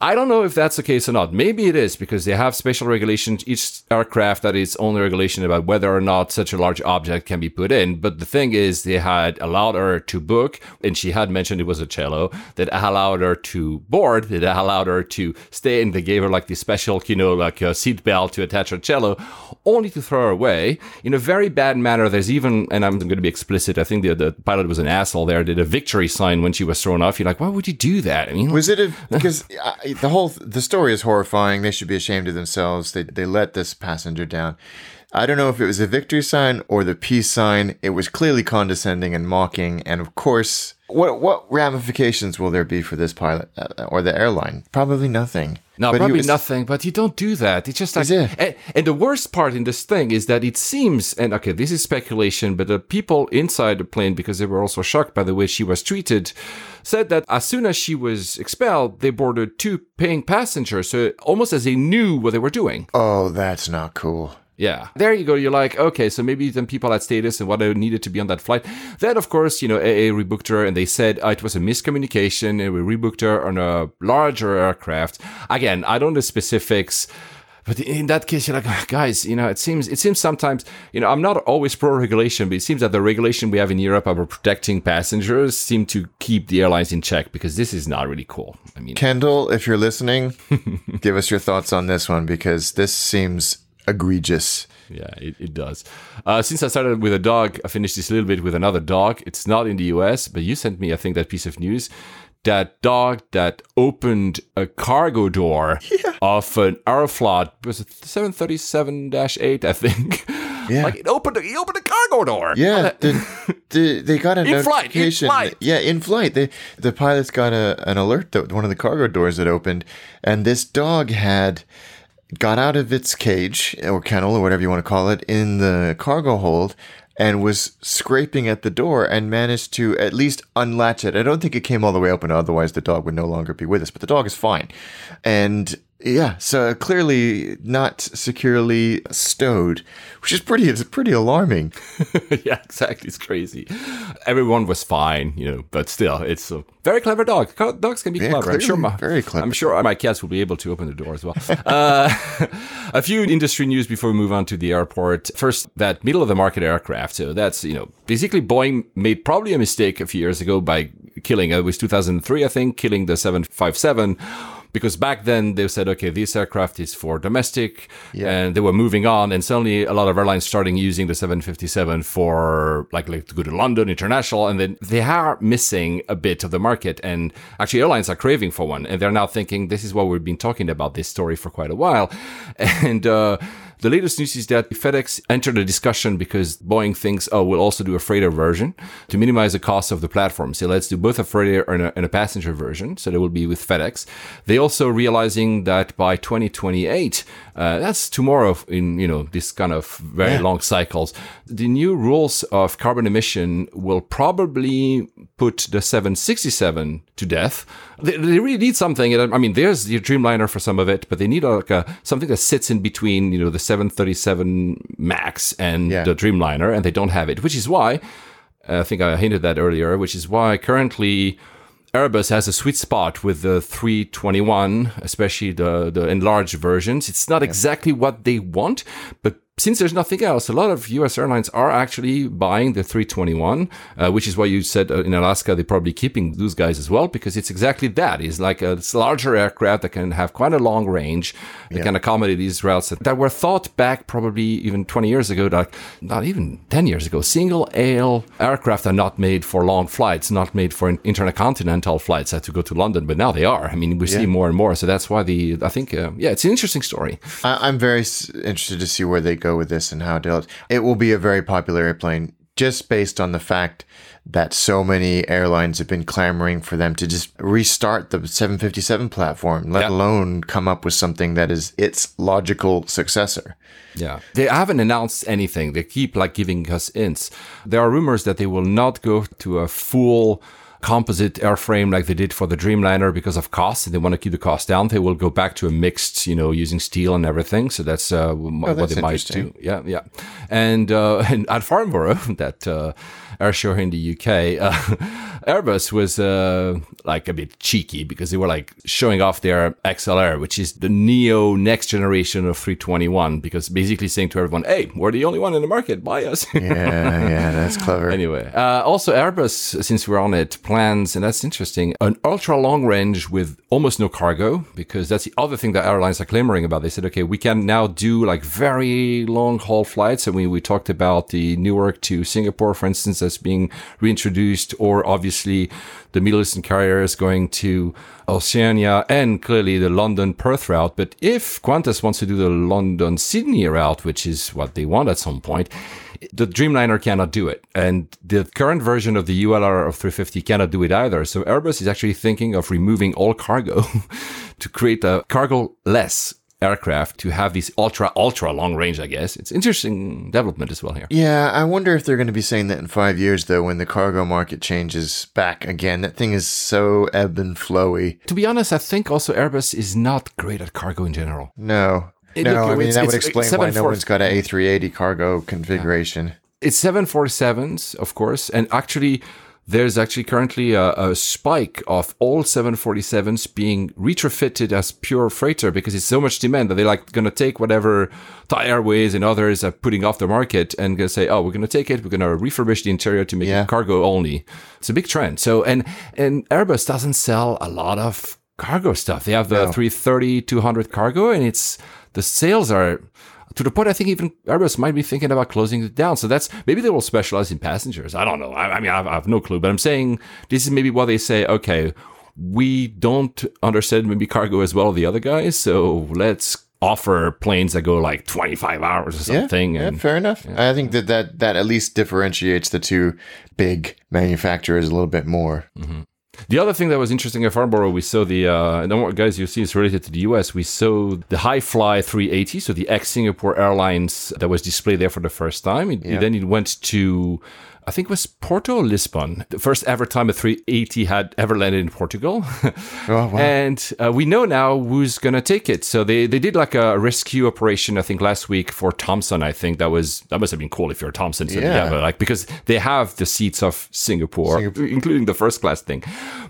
I don't know if that's the case or not. Maybe it is because they have special regulations. Each aircraft that its own regulation about whether or not such a large object can be put in. But the thing is, they had allowed her to book, and she had mentioned it was a cello. That allowed her to board. That allowed her to stay, and they gave her like the special, you know, like a seat belt to attach her cello, only to throw her away in a very bad manner. There's even, and I'm going to be explicit. I think the the pilot was an asshole. There did a victory sign when she was thrown off. You're like, why would you do that? I mean, Was it a, because I, the whole the story is horrifying. They should be ashamed of themselves. They they let this passenger down. I don't know if it was a victory sign or the peace sign. It was clearly condescending and mocking, and of course, What what ramifications will there be for this pilot uh, or the airline? Probably nothing. No, But probably was- nothing. But you don't do that. It's just like, it? and, and the worst part in this thing is that it seems, and okay, this is speculation, but the people inside the plane, because they were also shocked by the way she was treated, said that as soon as she was expelled, they boarded two paying passengers, so almost as they knew what they were doing. Oh, that's not cool. Yeah. There you go. You're like, okay, so maybe then people had status and what they needed to be on that flight. Then, of course, you know, AA rebooked her and they said uh, it was a miscommunication and we rebooked her on a larger aircraft. Again, I don't know the specifics. But in that case, you're like, "Ah, guys, you know, it seems it seems sometimes, you know, I'm not always pro regulation, but it seems that the regulation we have in Europe about protecting passengers seem to keep the airlines in check because this is not really cool. I mean, Kendall, if you're listening, give us your thoughts on this one because this seems egregious. Yeah, it, it does. Uh, since I started with a dog, I finished this a little bit with another dog. It's not in the US, but you sent me, I think, that piece of news. That dog that opened a cargo door of an Aeroflot was it 737 8, I think. Yeah. Like it opened, he opened a cargo door. Yeah, the, the, they got a In flight, in flight. Yeah, in flight. They, the pilots got a, an alert that one of the cargo doors had opened, and this dog had got out of its cage or kennel or whatever you want to call it in the cargo hold and was scraping at the door and managed to at least unlatch it. I don't think it came all the way open, otherwise the dog would no longer be with us. But the dog is fine, and yeah, so clearly not securely stowed, which is pretty. It's pretty alarming. yeah, exactly. It's crazy. Everyone was fine, you know, but still, it's a very clever dog. Dogs can be Yeah, clever. I'm sure my, very clever. I'm sure my cats will be able to open the door as well. uh, a few industry news before we move on to the airport. First, that middle of the market aircraft. So that's, you know, basically Boeing made probably a mistake a few years ago by killing, it was 2003, I think, killing the 757 because back then they said, okay, this aircraft is for domestic, and they were moving on, and suddenly a lot of airlines starting using the 757 for like, like to go to London international, and then they are missing a bit of the market, and actually airlines are craving for one, and they're now thinking this is what we've been talking about this story for quite a while, and. uh the latest news is that FedEx entered a discussion because Boeing thinks, oh, we'll also do a freighter version to minimize the cost of the platform. So let's do both a freighter and a, and a passenger version. So they will be with FedEx. They also realizing that by 2028, uh, that's tomorrow in, you know, this kind of very long cycles, the new rules of carbon emission will probably put the 767 to death. They, they really need something. and I mean, there's the Dreamliner for some of it, but they need like a, something that sits in between, you know, the 737 Max and Yeah. the Dreamliner, and they don't have it, which is why I think I hinted that earlier, which is why currently Airbus has a sweet spot with the 321, especially the, the enlarged versions. It's not exactly what they want, but since there's nothing else, a lot of US airlines are actually buying the 321, uh, which is why you said uh, in Alaska they're probably keeping those guys as well, because it's exactly that. It's like a it's larger aircraft that can have quite a long range, that can accommodate these routes that, that were thought back probably even 20 years ago, like not even 10 years ago. Single aisle aircraft are not made for long flights, not made for intercontinental flights that to go to London, but now they are. I mean, we see more and more. So that's why the, I think, uh, yeah, it's an interesting story. I, I'm very s- interested to see where they go with this and how it develops. It will be a very popular airplane just based on the fact that so many airlines have been clamoring for them to just restart the 757 platform, let Yeah. alone come up with something that is its logical successor. Yeah. They haven't announced anything. They keep like giving us hints. There are rumors that they will not go to a full composite airframe like they did for the Dreamliner because of cost and they want to keep the cost down. They will go back to a mixed, you know, using steel and everything. So that's, uh, m- what that's they might do. Yeah. Yeah. And, uh, and at Farnborough, that, uh, here in the UK, uh, Airbus was, uh, like a bit cheeky because they were like showing off their XLR, which is the neo next generation of 321, because basically saying to everyone, Hey, we're the only one in the market. Buy us. Yeah, yeah, that's clever. Anyway, uh, also Airbus, since we're on it, plans, and that's interesting, an ultra long range with almost no cargo, because that's the other thing that airlines are clamoring about. They said, okay, we can now do like very long haul flights. And we, we talked about the Newark to Singapore, for instance, as being reintroduced, or obviously the Middle Eastern carriers going to Oceania and clearly the London Perth route. But if Qantas wants to do the London Sydney route, which is what they want at some point, The Dreamliner cannot do it. And the current version of the ULR of 350 cannot do it either. So Airbus is actually thinking of removing all cargo to create a cargo less aircraft to have these ultra ultra long range i guess it's interesting development as well here Yeah, I wonder if they're going to be saying that in five years, though, when the cargo market changes back again. That thing is so ebb and flowy. to be honest i think also airbus is not great at cargo in general No. It- no, look, I mean, that would explain why no one's got an A380 cargo configuration. it's 747s of course and actually there's actually currently a, a spike of all 747s being retrofitted as pure freighter because it's so much demand that they're like going to take whatever Thai Airways and others are putting off the market and going to say, oh, we're going to take it, we're going to refurbish the interior to make Yeah. it cargo only. It's a big trend. So, and and Airbus doesn't sell a lot of cargo stuff. They have the No. 330, 200 cargo, and it's the sales are to the point I think even Airbus might be thinking about closing it down. So that's maybe they will specialize in passengers. I don't know. I, I mean, I have, I have no clue, but I'm saying this is maybe why they say, okay, we don't understand maybe cargo as well as the other guys, so let's offer planes that go like 25 hours or something. yeah, and fair enough. I think that, that that at least differentiates the two big manufacturers a little bit more. Mm-hmm. The other thing that was interesting at Farnborough, we saw the, uh, and what guys you see is related to the US. We saw the Hi-Fly 380, so the ex Singapore Airlines that was displayed there for the first time. It, Yeah. Then it went to, I think it was Porto or Lisbon, the first ever time a 380 had ever landed in Portugal. Oh, wow. And uh, we know now who's going to take it. So they, they did like a rescue operation, I think last week for Thomson. I think that was, that must have been cool if you're Thomson. So Yeah. yeah, like, because they have the seats of Singapore, including the first class thing.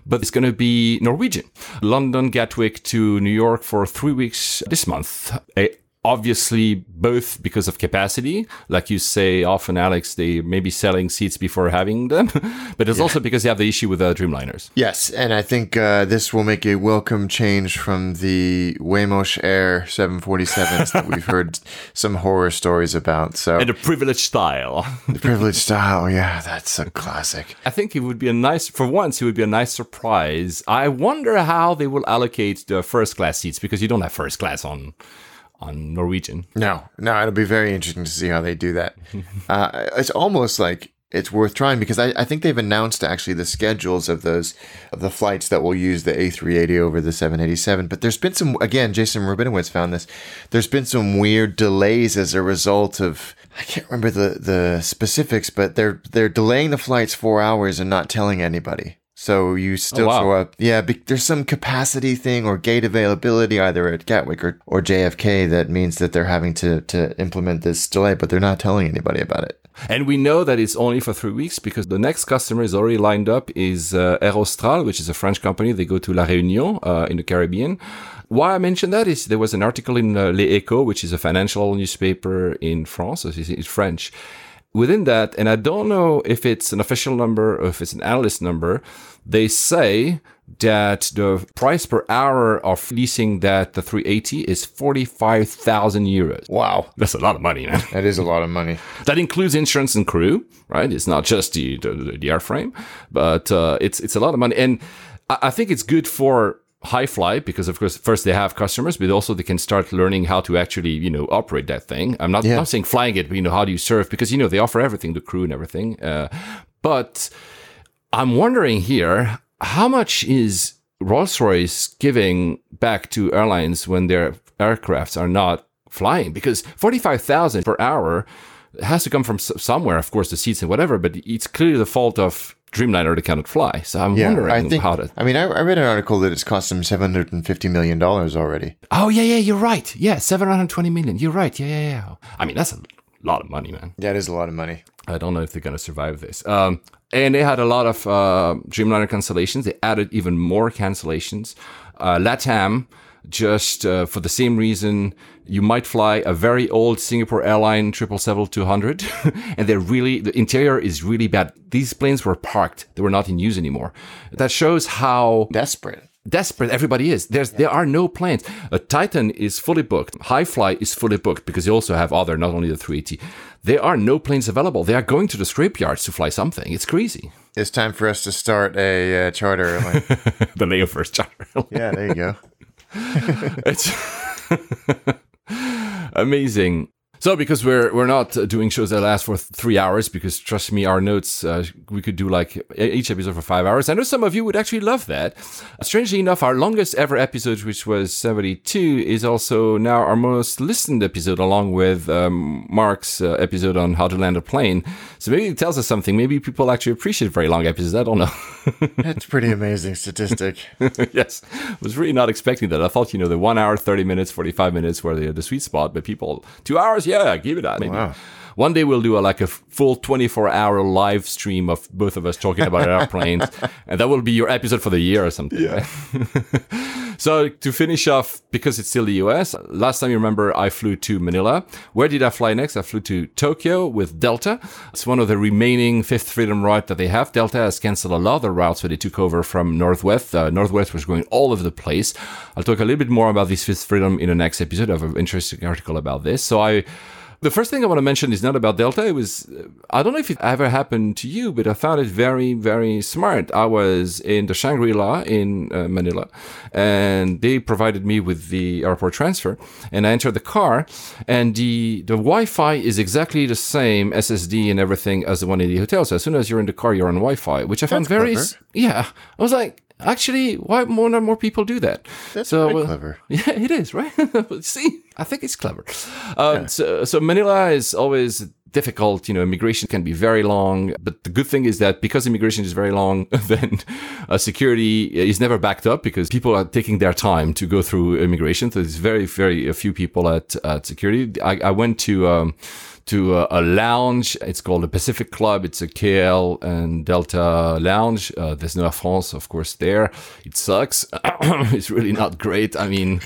But it's going to be Norwegian. London, Gatwick to New York for three weeks this month. Eh, obviously, both because of capacity. Like you say often, Alex, they may be selling seats before having them. but it's also because they have the issue with the Dreamliners. Yes, and I think uh, this will make a welcome change from the Wamos Air 747s that we've heard some horror stories about. So And a privileged style. the privileged style, yeah, that's a classic. I think it would be a nice, for once, it would be a nice surprise. I wonder how they will allocate the first class seats because you don't have first class on on Norwegian. No, no, it'll be very interesting to see how they do that. uh, it's almost like it's worth trying because I, I think they've announced actually the schedules of those of the flights that will use the A380 over the 787. But there's been some again, Jason Rabinowitz found this. There's been some weird delays as a result of I can't remember the the specifics, but they're they're delaying the flights four hours and not telling anybody. So you still wow. show up. Yeah, be, there's some capacity thing or gate availability either at Gatwick or, or JFK that means that they're having to, to implement this delay, but they're not telling anybody about it. And we know that it's only for three weeks because the next customer is already lined up is uh, which is a French company. They go to La Réunion uh, in the Caribbean. Why I mentioned that is there was an article in uh, Les Echos, which is a financial newspaper in France. so it's French. Within that, and I don't know if it's an official number or if it's an analyst number, they say that the price per hour of leasing that the 380 is 45,000 euros. Wow. That's a lot of money, man. That is a lot of money. That includes insurance and crew, right? It's not just the the, the airframe, but uh, it's it's a lot of money, and I, I think it's good for Hi-Fly because of course first they have customers but also they can start learning how to actually you know operate that thing. I'm not, Yeah. not saying flying it but you know how do you serve because you know they offer everything the crew and everything. Uh, but i'm wondering here how much is rolls-royce giving back to airlines when their aircrafts are not flying? Because 45000 per hour has to come from somewhere of course the seats and whatever but it's clearly the fault of dreamliner they cannot fly so i'm Yeah, wondering I think. how to I mean, I, I read an article that it's cost them seven hundred and fifty million dollars already. Oh yeah, yeah, you're right. Yeah, seven hundred twenty million. You're right. Yeah, yeah, yeah. I mean, that's a lot of money, man. That is a lot of money. I don't know if they're gonna survive this. Um, and they had a lot of uh, Dreamliner cancellations. They added even more cancellations. Uh, Latam, just uh, for the same reason, you might fly a very old Singapore airline triple seven two hundred, and they're really the interior is really bad. These planes were parked; they were not in use anymore. That shows how Desperate. desperate everybody is. There's there are no planes. A Titan is fully booked. Hi-Fly is fully booked because they also have other, not only the 380. There are no planes available. They are going to the scrapyards to fly something. It's crazy. It's time for us to start a uh, charter airline. the first charter. yeah, there you go. it's amazing. So, because we're we're not doing shows that last for th- three hours, because trust me, our notes uh, we could do like each episode for five hours. I know some of you would actually love that. Strangely enough, our longest ever episode, which was seventy two, is also now our most listened episode, along with um, Mark's uh, episode on how to land a plane. So maybe it tells us something. Maybe people actually appreciate very long episodes. I don't know. That's pretty amazing statistic. yes, I was really not expecting that. I thought you know the one hour, thirty minutes, forty five minutes were the the sweet spot, but people two hours, yeah, give it that. Maybe. Wow. One day we'll do a, like a full 24 hour live stream of both of us talking about airplanes, and that will be your episode for the year or something. Yeah. so to finish off, because it's still the US, last time you remember, I flew to Manila. Where did I fly next? I flew to Tokyo with Delta. It's one of the remaining Fifth Freedom route that they have. Delta has canceled a lot of the routes that they took over from Northwest. Uh, Northwest was going all over the place. I'll talk a little bit more about this Fifth Freedom in the next episode. I have an interesting article about this. So I the first thing I want to mention is not about Delta. It was, I don't know if it ever happened to you, but I found it very, very smart. I was in the Shangri La in uh, Manila, and they provided me with the airport transfer. And I entered the car, and the, the Wi Fi is exactly the same SSD and everything as the one in the hotel. So as soon as you're in the car, you're on Wi Fi, which I found That's very, clever. yeah. I was like, Actually, why more and more people do that? That's so, very uh, clever. yeah, it is, right? See, I think it's clever. Um, so, so Manila is always difficult. You know, immigration can be very long, but the good thing is that because immigration is very long, then uh, security is never backed up because people are taking their time to go through immigration. So there's very, very a few people at, at security. I, I went to, um, to a, a lounge. It's called the Pacific Club. It's a KL and Delta lounge. Uh, there's no Air France, of course, there. It sucks. it's really not great. I mean,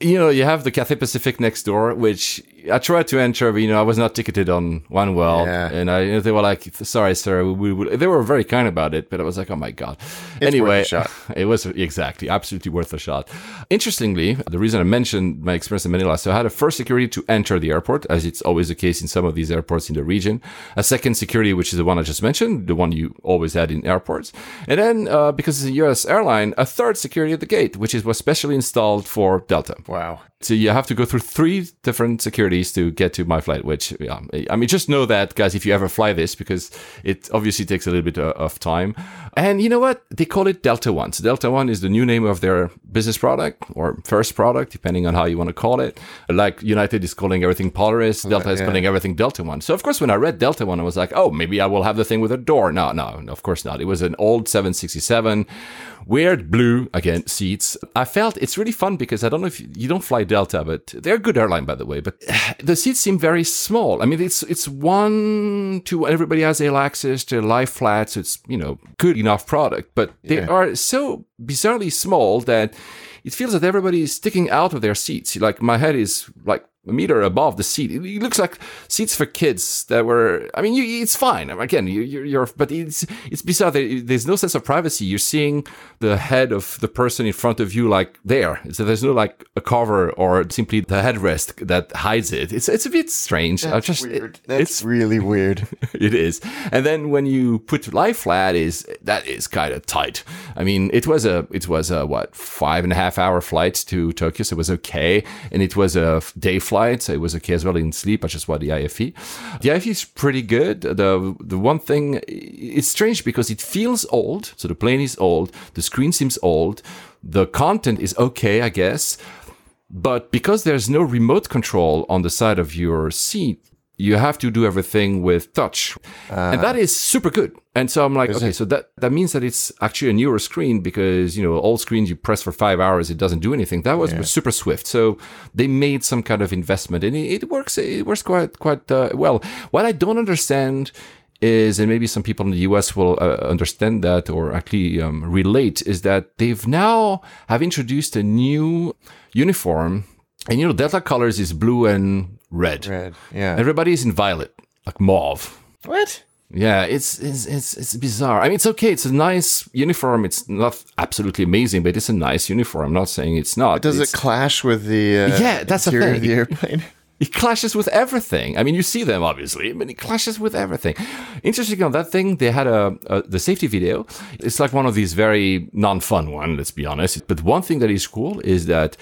you know, you have the Cathay Pacific next door, which I tried to enter, but you know, I was not ticketed on one well, Yeah. and I, you know, they were like, "Sorry, sir," we, we, they were very kind about it, but I was like, "Oh my god." anyway, worth a shot. it was exactly absolutely worth a shot. Interestingly, the reason I mentioned my experience in Manila, so I had a first security to enter the airport, as it's always the case in some of these airports in the region. A second security, which is the one I just mentioned, the one you always had in airports, and then uh, because it's a U.S. airline, a third security at the gate, which is was specially installed for Delta. Wow. So you have to go through three different securities to get to my flight, which, yeah, I mean, just know that, guys, if you ever fly this, because it obviously takes a little bit uh, of time. And you know what? They call it Delta One. So Delta One is the new name of their business product or first product, depending on how you want to call it. Like United is calling everything Polaris, Delta is yeah. calling everything Delta One. So of course, when I read Delta One, I was like, oh, maybe I will have the thing with a door. No, no, no, of course not. It was an old 767 weird blue again seats. I felt it's really fun because i don't know if you, you don't fly delta but they're a good airline by the way but the seats seem very small. I mean it's it's one to everybody has able access to lie flat so it's you know good enough product but they Yeah. are so bizarrely small that it feels that everybody is sticking out of their seats. Like my head is like a meter above the seat. It looks like seats for kids that were. I mean, you, it's fine. Um, again, you, you're, you're, but it's it's bizarre. There- There's no sense of privacy. You're seeing the head of the person in front of you, like there. So there's no like a cover or simply the headrest that hides it. It's it's a bit strange. I just weird. it- That's it's really weird. it is. And then when you put lie flat, is that is kind of tight. I mean, it was a it was a what five and a half hour flight to Tokyo, so it was okay, and it was a day flight, so it was okay as well in sleep. I just why the IFE. The IFE is pretty good. The the one thing it's strange because it feels old, so the plane is old, the screen seems old, the content is okay, I guess. But because there's no remote control on the side of your seat, you have to do everything with touch. and that is super good. And so I'm like, okay, so that, that means that it's actually a newer screen because, you know, old screens you press for five hours, it doesn't do anything. That was was super swift. So they made some kind of investment and it, it works, it works quite, quite uh, well. What I don't understand is, and maybe some people in the US will uh, understand that or actually um, relate, is that they've now have introduced a new uniform. And you know, Delta colors is blue and red. Red. Yeah. Everybody's in violet, like mauve. What? Yeah, it's, it's it's it's bizarre. I mean, it's okay. It's a nice uniform. It's not absolutely amazing, but it's a nice uniform. I'm not saying it's not. Does It's- it clash with the uh, Yeah, that's the thing. of the airplane? it clashes with everything. I mean, you see them obviously, but it clashes with everything. Interesting on that thing, they had a, a the safety video. It's like one of these very non-fun one. Let's be honest. But one thing that is cool is that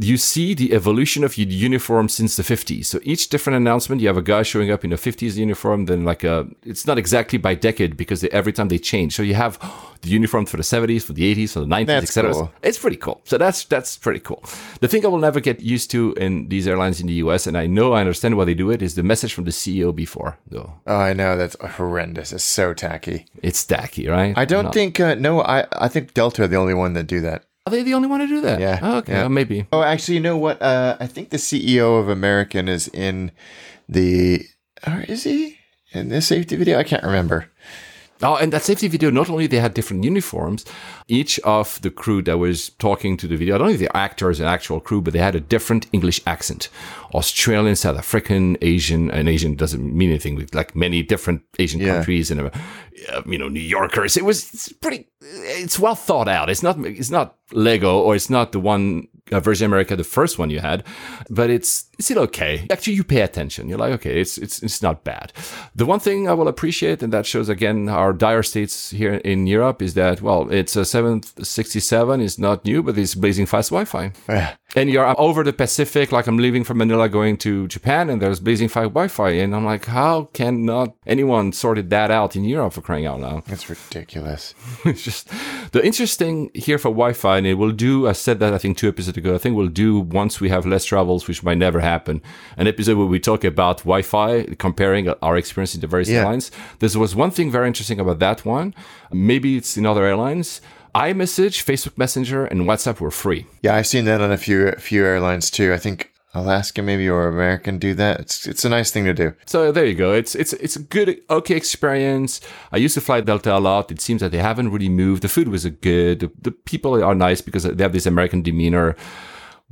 you see the evolution of your uniform since the 50s. So each different announcement, you have a guy showing up in a 50s uniform, then like a, it's not exactly by decade because they, every time they change. So you have the uniform for the 70s, for the 80s, for the 90s, etc. cool. It's pretty cool. So that's that's pretty cool. The thing I will never get used to in these airlines in the US, and I know I understand why they do it, is the message from the CEO before. Though Oh, I know that's horrendous. It's so tacky. it's tacky, right? I don't think uh, no. I I think Delta are the only one that do that. Are they the only one to do that? Yeah, Oh, okay. yeah. well, maybe. Oh, actually, you know what? Uh, I think the CEO of American is in the. Or is he in this safety video? I can't remember. Oh, and that safety video, not only they had different uniforms, each of the crew that was talking to the video, I don't know if the actors and actual crew, but they had a different English accent. Australian, South African, Asian, and Asian doesn't mean anything with like many different Asian Yeah. countries and, uh, you know, New Yorkers. It was it's pretty, it's well thought out. It's not, it's not Lego or it's not the one uh, Virgin America, the first one you had, but it's it's still okay. Actually, you pay attention. You're like, okay, it's it's it's not bad. The one thing I will appreciate, and that shows again our dire states here in Europe, is that well, it's a 767 is not new, but it's blazing fast Wi-Fi. And you're over the Pacific, like I'm leaving from Manila going to Japan, and there's blazing fast Wi-Fi, and I'm like, how can not anyone sorted that out in Europe for crying out loud? That's ridiculous. it's just the interesting here for Wi-Fi, and it will do. I said that I think two episodes I think we'll do once we have less travels, which might never happen. An episode where we talk about Wi-Fi, comparing our experience in the various Yeah. airlines. There was one thing very interesting about that one. Maybe it's in other airlines. iMessage, Facebook Messenger, and WhatsApp were free. Yeah, I've seen that on a few few airlines too. I think Alaska maybe or American do that. It's it's a nice thing to do. So there you go. It's it's it's a good okay experience. I used to fly Delta a lot. It seems that they haven't really moved. The food was good. The, the people are nice because they have this American demeanor.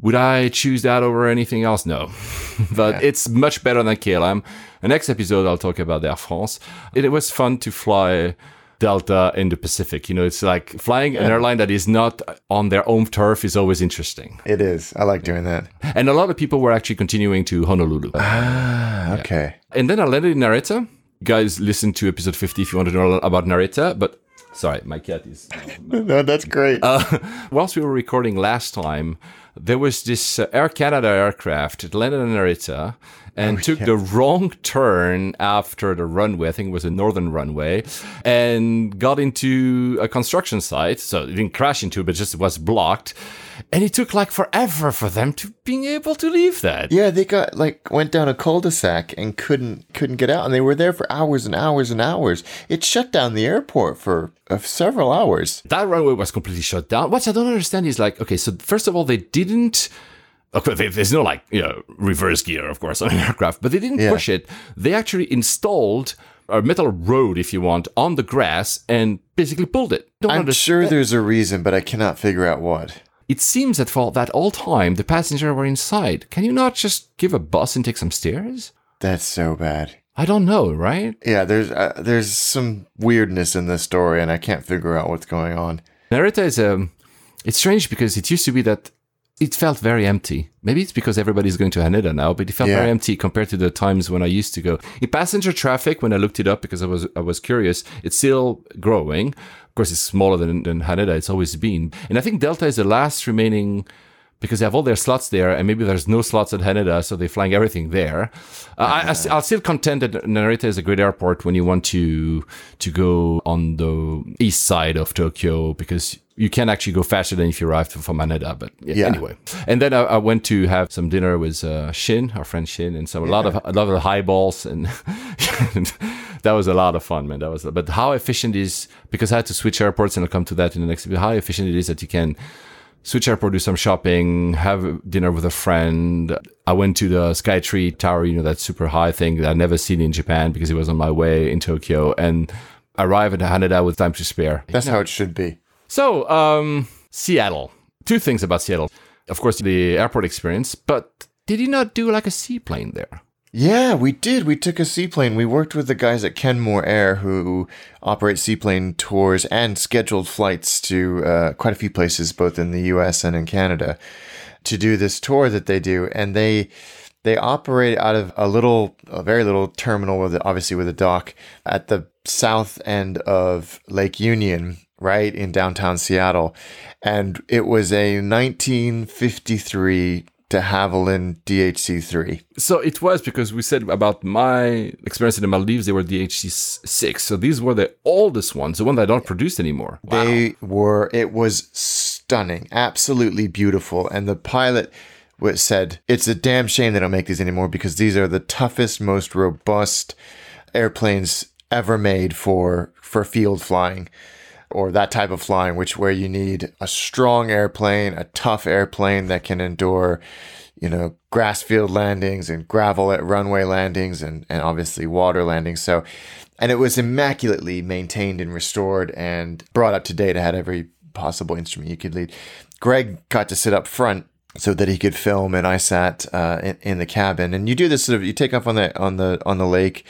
Would I choose that over anything else? No, but it's much better than KLM. The next episode I'll talk about Air France. It, it was fun to fly Delta in the Pacific. You know, it's like flying an airline that is not on their own turf is always interesting. It is. I like doing that. And a lot of people were actually continuing to Honolulu. Ah, okay. And then I landed in Narita. You guys listen to episode 50 if you want to know about Narita. But sorry, my cat is. No, that's great. Whilst we were recording last time, there was this uh, Air Canada aircraft. It landed in Narita and took the wrong turn after the runway. I think it was a northern runway and got into a construction site. So it didn't crash into it, but just was blocked. And it took like forever for them to being able to leave that. yeah, they got like went down a cul-de-sac and couldn't couldn't get out, and they were there for hours and hours and hours. It shut down the airport for uh, several hours. that runway was completely shut down. What I don't understand is like, okay, so first of all, they didn't. There's no like you know reverse gear, of course, on an aircraft, but they didn't Yeah. push it. They actually installed a metal road, if you want, on the grass and basically pulled it. Don't I'm understand- sure there's a reason, but I cannot figure out what. It seems that for that all time, the passengers were inside. Can you not just give a bus and take some stairs? That's so bad. I don't know, right? Yeah, there's uh, there's some weirdness in this story, and I can't figure out what's going on. Narita is um, it's strange because it used to be that it felt very empty. Maybe it's because everybody's going to Haneda now, but it felt Yeah. very empty compared to the times when I used to go. In passenger traffic, when I looked it up because I was I was curious, it's still growing. Of course, it's smaller than, than Haneda. It's always been, and I think Delta is the last remaining because they have all their slots there, and maybe there's no slots at Haneda, so they're flying everything there. Uh, I, I, I'll still contend that Narita is a great airport when you want to to go on the east side of Tokyo because you can actually go faster than if you arrived from Haneda. But yeah, Yeah. anyway, and then I, I went to have some dinner with uh, Shin, our friend Shin, and some a lot of a lot of highballs and. That was a lot of fun, man. That was, but how efficient is because I had to switch airports, and I'll come to that in the next. How efficient it is that you can switch airport, do some shopping, have dinner with a friend. I went to the Skytree Tower, you know, that super high thing that I'd never seen in Japan because it was on my way in Tokyo and arrive at Haneda with time to spare. That's how it should be. So, um, Seattle. Two things about Seattle. Of course, the airport experience, but did you not do like a seaplane there? Yeah, we did. We took a seaplane. We worked with the guys at Kenmore Air who operate seaplane tours and scheduled flights to uh, quite a few places, both in the U.S. and in Canada, to do this tour that they do. And they they operate out of a little, a very little terminal with obviously with a dock at the south end of Lake Union. Right in downtown Seattle, and it was a 1953 de Havilland DHC3. So it was because we said about my experience in the Maldives, they were DHC6. So these were the oldest ones, the one that don't produce anymore. Wow. They were. It was stunning, absolutely beautiful, and the pilot said, "It's a damn shame they don't make these anymore because these are the toughest, most robust airplanes ever made for for field flying." Or that type of flying, which where you need a strong airplane, a tough airplane that can endure, you know, grass field landings and gravel at runway landings and, and obviously water landings. So, and it was immaculately maintained and restored and brought up to date. It had every possible instrument you could lead. Greg got to sit up front so that he could film, and I sat uh, in, in the cabin. And you do this sort of you take off on the on the on the lake,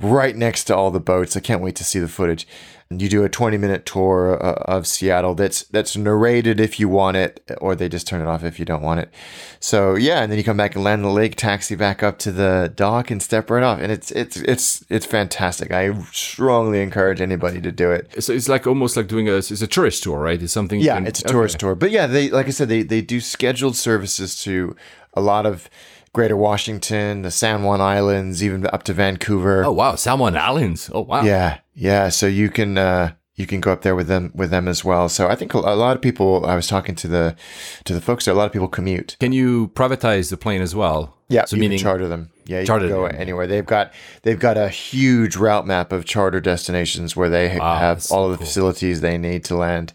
right next to all the boats. I can't wait to see the footage. And you do a 20 minute tour uh, of Seattle that's that's narrated if you want it, or they just turn it off if you don't want it. So yeah, and then you come back and land the lake, taxi back up to the dock, and step right off. And it's it's it's it's fantastic. I strongly encourage anybody to do it. So it's like almost like doing a it's a tourist tour, right? It's something. Yeah, can- it's a tourist okay. tour. But yeah, they like I said, they they do scheduled services to a lot of Greater Washington, the San Juan Islands, even up to Vancouver. Oh wow, San Juan Islands. Oh wow. Yeah, yeah. So you can uh, you can go up there with them with them as well. So I think a, lot of people. I was talking to the to the folks there. A lot of people commute. Can you privatize the plane as well? Yeah, So you meaning can charter them. Yeah, you Charter can go them. anywhere. They've got they've got a huge route map of charter destinations where they Wow, have all so of the cool. facilities they need to land.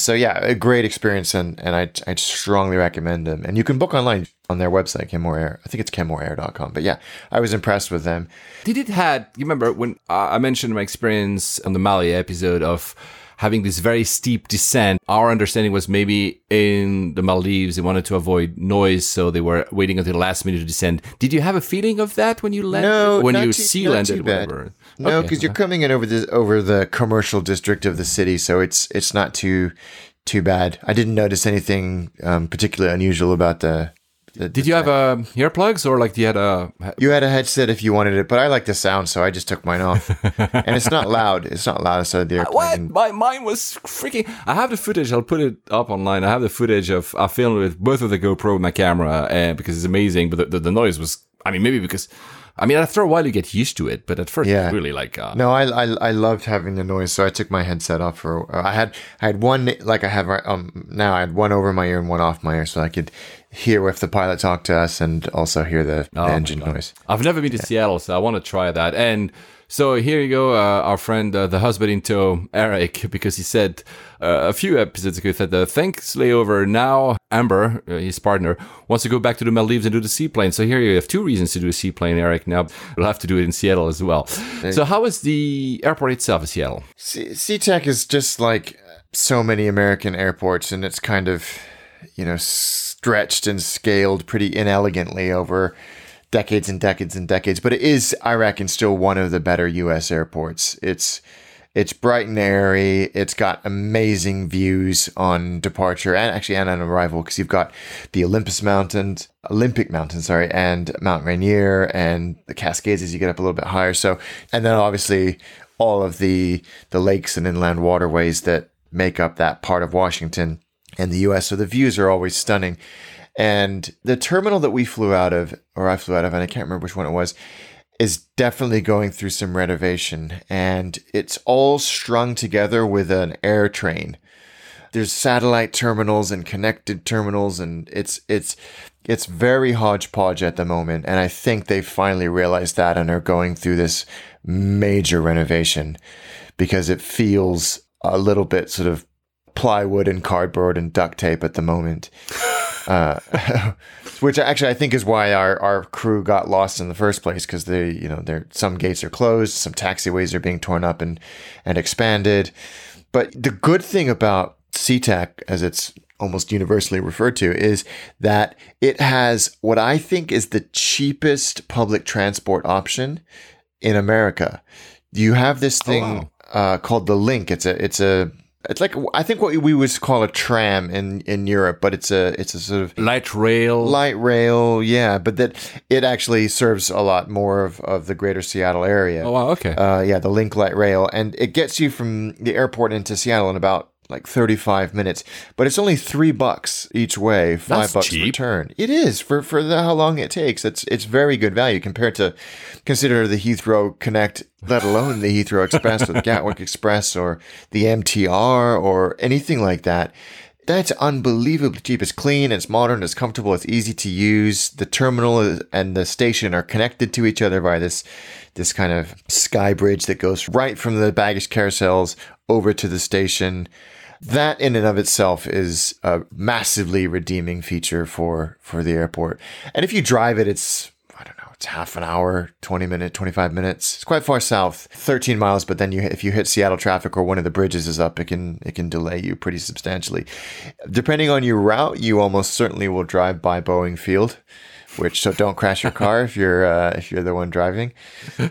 So yeah, a great experience, and and I I strongly recommend them. And you can book online on their website, Kenmore Air. I think it's kenmoreair.com. But yeah, I was impressed with them. Did it had you remember when I mentioned my experience on the Mali episode of having this very steep descent? Our understanding was maybe in the Maldives they wanted to avoid noise, so they were waiting until the last minute to descend. Did you have a feeling of that when you landed? No, when you too- sea landed, whatever. No, Okay. because you're coming in over the over the commercial district of the city, so it's it's not too too bad. I didn't notice anything um, particularly unusual about the. the Did you have uh, earplugs or like you had a? You had a headset if you wanted it, but I like the sound, so I just took mine off. and it's not loud. It's not loud inside the airplane. What? My mine was freaking. I have the footage. I'll put it up online. I have the footage of I filmed with both of the GoPro and my camera, and because it's amazing. But the, the, the noise was. I mean, maybe because. I mean, after a while you get used to it, but at first, Yeah. it's really like. Uh, No, I, I I loved having the noise, so I took my headset off for. I had I had one like I have right um now. I had one over my ear and one off my ear, so I could hear if the pilot talked to us and also hear the, the Oh my engine noise. I've never been to Seattle, so I want to try that. And so here you go, uh, our friend, uh, the husband in tow, Eric, because he said uh, a few episodes ago, that said, uh, thanks layover. Now Amber, uh, his partner, wants to go back to the Maldives and do the seaplane. So here you have two reasons to do a seaplane, Eric. Now we'll have to do it in Seattle as well. So how is the airport itself in Seattle? SeaTac is just like so many American airports, and it's kind of, you know, stretched and scaled pretty inelegantly over decades and decades and decades. But it is, I reckon, still one of the better U.S. airports. It's it's bright and airy. It's got amazing views on departure and actually and on arrival because you've got the Olympus Mountains, Olympic Mountain, sorry, and Mount Rainier and the Cascades as you get up a little bit higher. So, and then obviously all of the the lakes and inland waterways that make up that part of Washington and the U.S. So the views are always stunning. And the terminal that we flew out of, or I flew out of, and I can't remember which one it was, is definitely going through some renovation. And it's all strung together with an air train. There's satellite terminals and connected terminals, and it's it's it's very hodgepodge at the moment. And I think they finally realized that and are going through this major renovation because it feels a little bit sort of plywood and cardboard and duct tape at the moment. Uh, which actually I think is why our, our crew got lost in the first place because they, you know, there some gates are closed, some taxiways are being torn up and and expanded. But the good thing about SeaTac, as it's almost universally referred to, is that it has what I think is the cheapest public transport option in America. You have this thing wow. uh, called the Link. It's a it's a It's like I think what we would call a tram in in Europe, but it's a it's a sort of Light rail. light rail, yeah. But that it actually serves a lot more of, of the greater Seattle area. oh, wow. Okay. Uh, yeah, the Link Light Rail, and it gets you from the airport into Seattle in about like 35 minutes, but it's only three bucks each way, five That's bucks cheap. return. It is for for the, how long it takes. It's it's very good value compared to consider the Heathrow Connect, let alone the Heathrow Express or the Gatwick Express or the MTR or anything like that. That's unbelievably cheap. It's clean, it's modern, it's comfortable, it's easy to use. The terminal and the station are connected to each other by this this kind of sky bridge that goes right from the baggage carousels over to the station. That in and of itself is a massively redeeming feature for for the airport. And if you drive it, it's I don't know, it's half an hour, 20 minutes, 25 minutes. It's quite far south, 13 miles, but then you if you hit Seattle traffic or one of the bridges is up, it can it can delay you pretty substantially. Depending on your route, you almost certainly will drive by Boeing Field, which so don't crash your car if you're uh, if you're the one driving.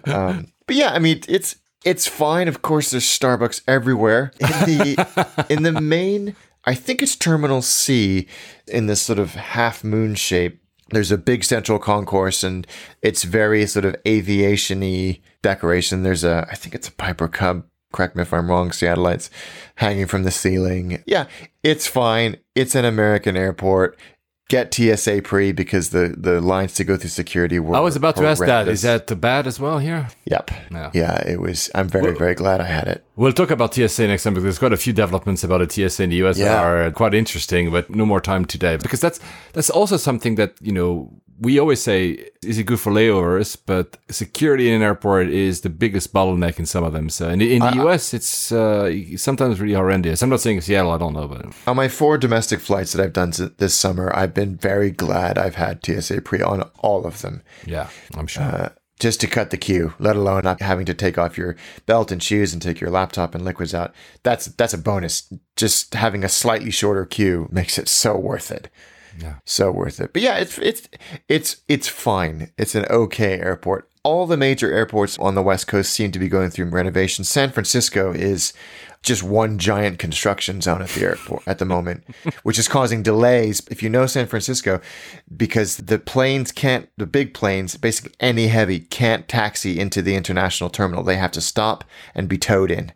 Um, but yeah, I mean it's it's fine. Of course, there's Starbucks everywhere. In the in the main, I think it's Terminal C in this sort of half moon shape. There's a big central concourse, and it's very sort of aviation-y decoration. There's a, I think it's a Piper Cub. Correct me if I'm wrong. Seattleites hanging from the ceiling. Yeah, it's fine. It's an American airport. Get TSA pre because the the lines to go through security were. I was about to ask that. Is that. horrendous. Bad as well here? Yep. Yeah. Yeah. it was. I'm very, very glad I had it. We'll talk about TSA next time because there's quite a few developments about a TSA in the US that are quite interesting, but no more time today. Because that's that's also something that, you know, we always say, is it good for layovers? But security in an airport is the biggest bottleneck in some of them. So in the, in the US, it's uh, sometimes really horrendous. I'm not saying Seattle, I don't know, but On my four domestic flights that I've done this summer, I've been very glad I've had TSA pre on all of them. yeah, I'm sure. Uh, just to cut the queue, let alone not having to take off your belt and shoes and take your laptop and liquids out. That's that's a bonus. Just having a slightly shorter queue makes it so worth it. Yeah. So worth it. But yeah, it's it's it's it's fine. It's an okay airport. All the major airports on the West Coast seem to be going through renovation. San Francisco is just one giant construction zone at the airport at the moment, which is causing delays. If you know San Francisco, because the planes can't, the big planes, basically any heavy, can't taxi into the international terminal. They have to stop and be towed in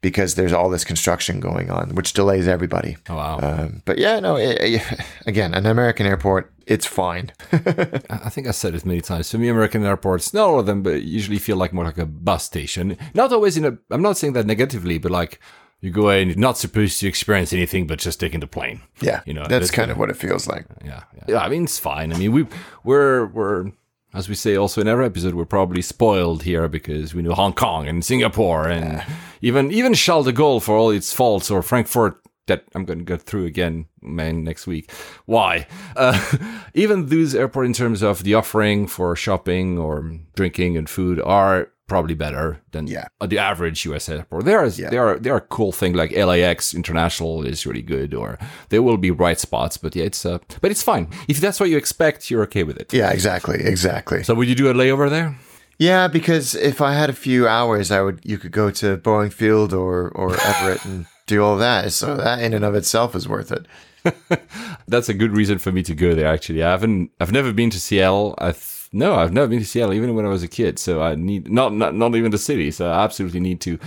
because there's all this construction going on, which delays everybody. oh, wow. Um, but yeah, no, it, it- again, an American airport, it's fine. I think I said it many times. For me, American airports, not all of them, but usually feel like more like a bus station. Not always in a. I'm not saying that negatively, but like you go in, you're not supposed to experience anything but just taking the plane. Yeah, You know, that's that's kind of what it feels like. Yeah, yeah. Yeah, I mean, it's fine. I mean, we we're we're as we say also in every episode, we're probably spoiled here because we know Hong Kong and Singapore and even even Charles de Gaulle for all its faults or Frankfurt that I'm going to go through again, man, next week. Why? Uh, even those airport in terms of the offering for shopping or drinking and food are probably better than Yeah. uh, the average US airport. There is there are there are cool things like LAX International is really good, or there will be bright spots. But yeah, it's uh, but it's fine if that's what you expect. You're okay with it. Yeah, exactly, exactly. So would you do a layover there? Yeah, because if I had a few hours, I would. You could go to Boeing Field or or Everett and do all that. So that in and of itself is worth it. That's a good reason for me to go there. Actually, I haven't. I've never been to Seattle. I've no, I've never been to Seattle, even when I was a kid. So I need not not not even the city. So I absolutely need to.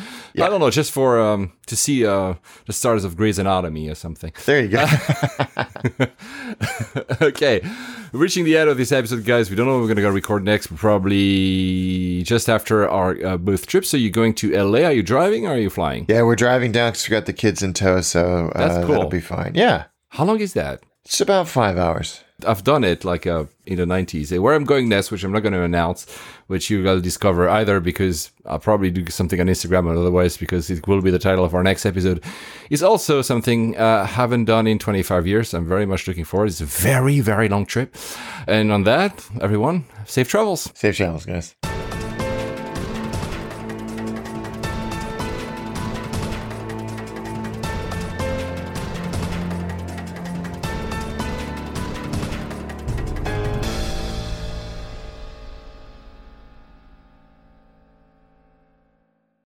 I don't know, just for um to see uh the stars of Grey's Anatomy or something. There you go. okay, reaching the end of this episode, guys. We don't know what we're gonna go record next. But probably just after our uh, both trips. So you're going to LA? Are you driving or are you flying? yeah, we're driving down because we got the kids in tow, so uh, That's cool. that'll be fine. Yeah, How long is that? it's about five hours. I've done it like uh, in the 90s. Where I'm going next, which I'm not going to announce, which you will discover either because I'll probably do something on Instagram or otherwise because it will be the title of our next episode, is also something uh, I haven't done in 25 years. I'm very much looking forward. It's a very, very long trip. And on that, everyone, safe travels. Safe travels, guys.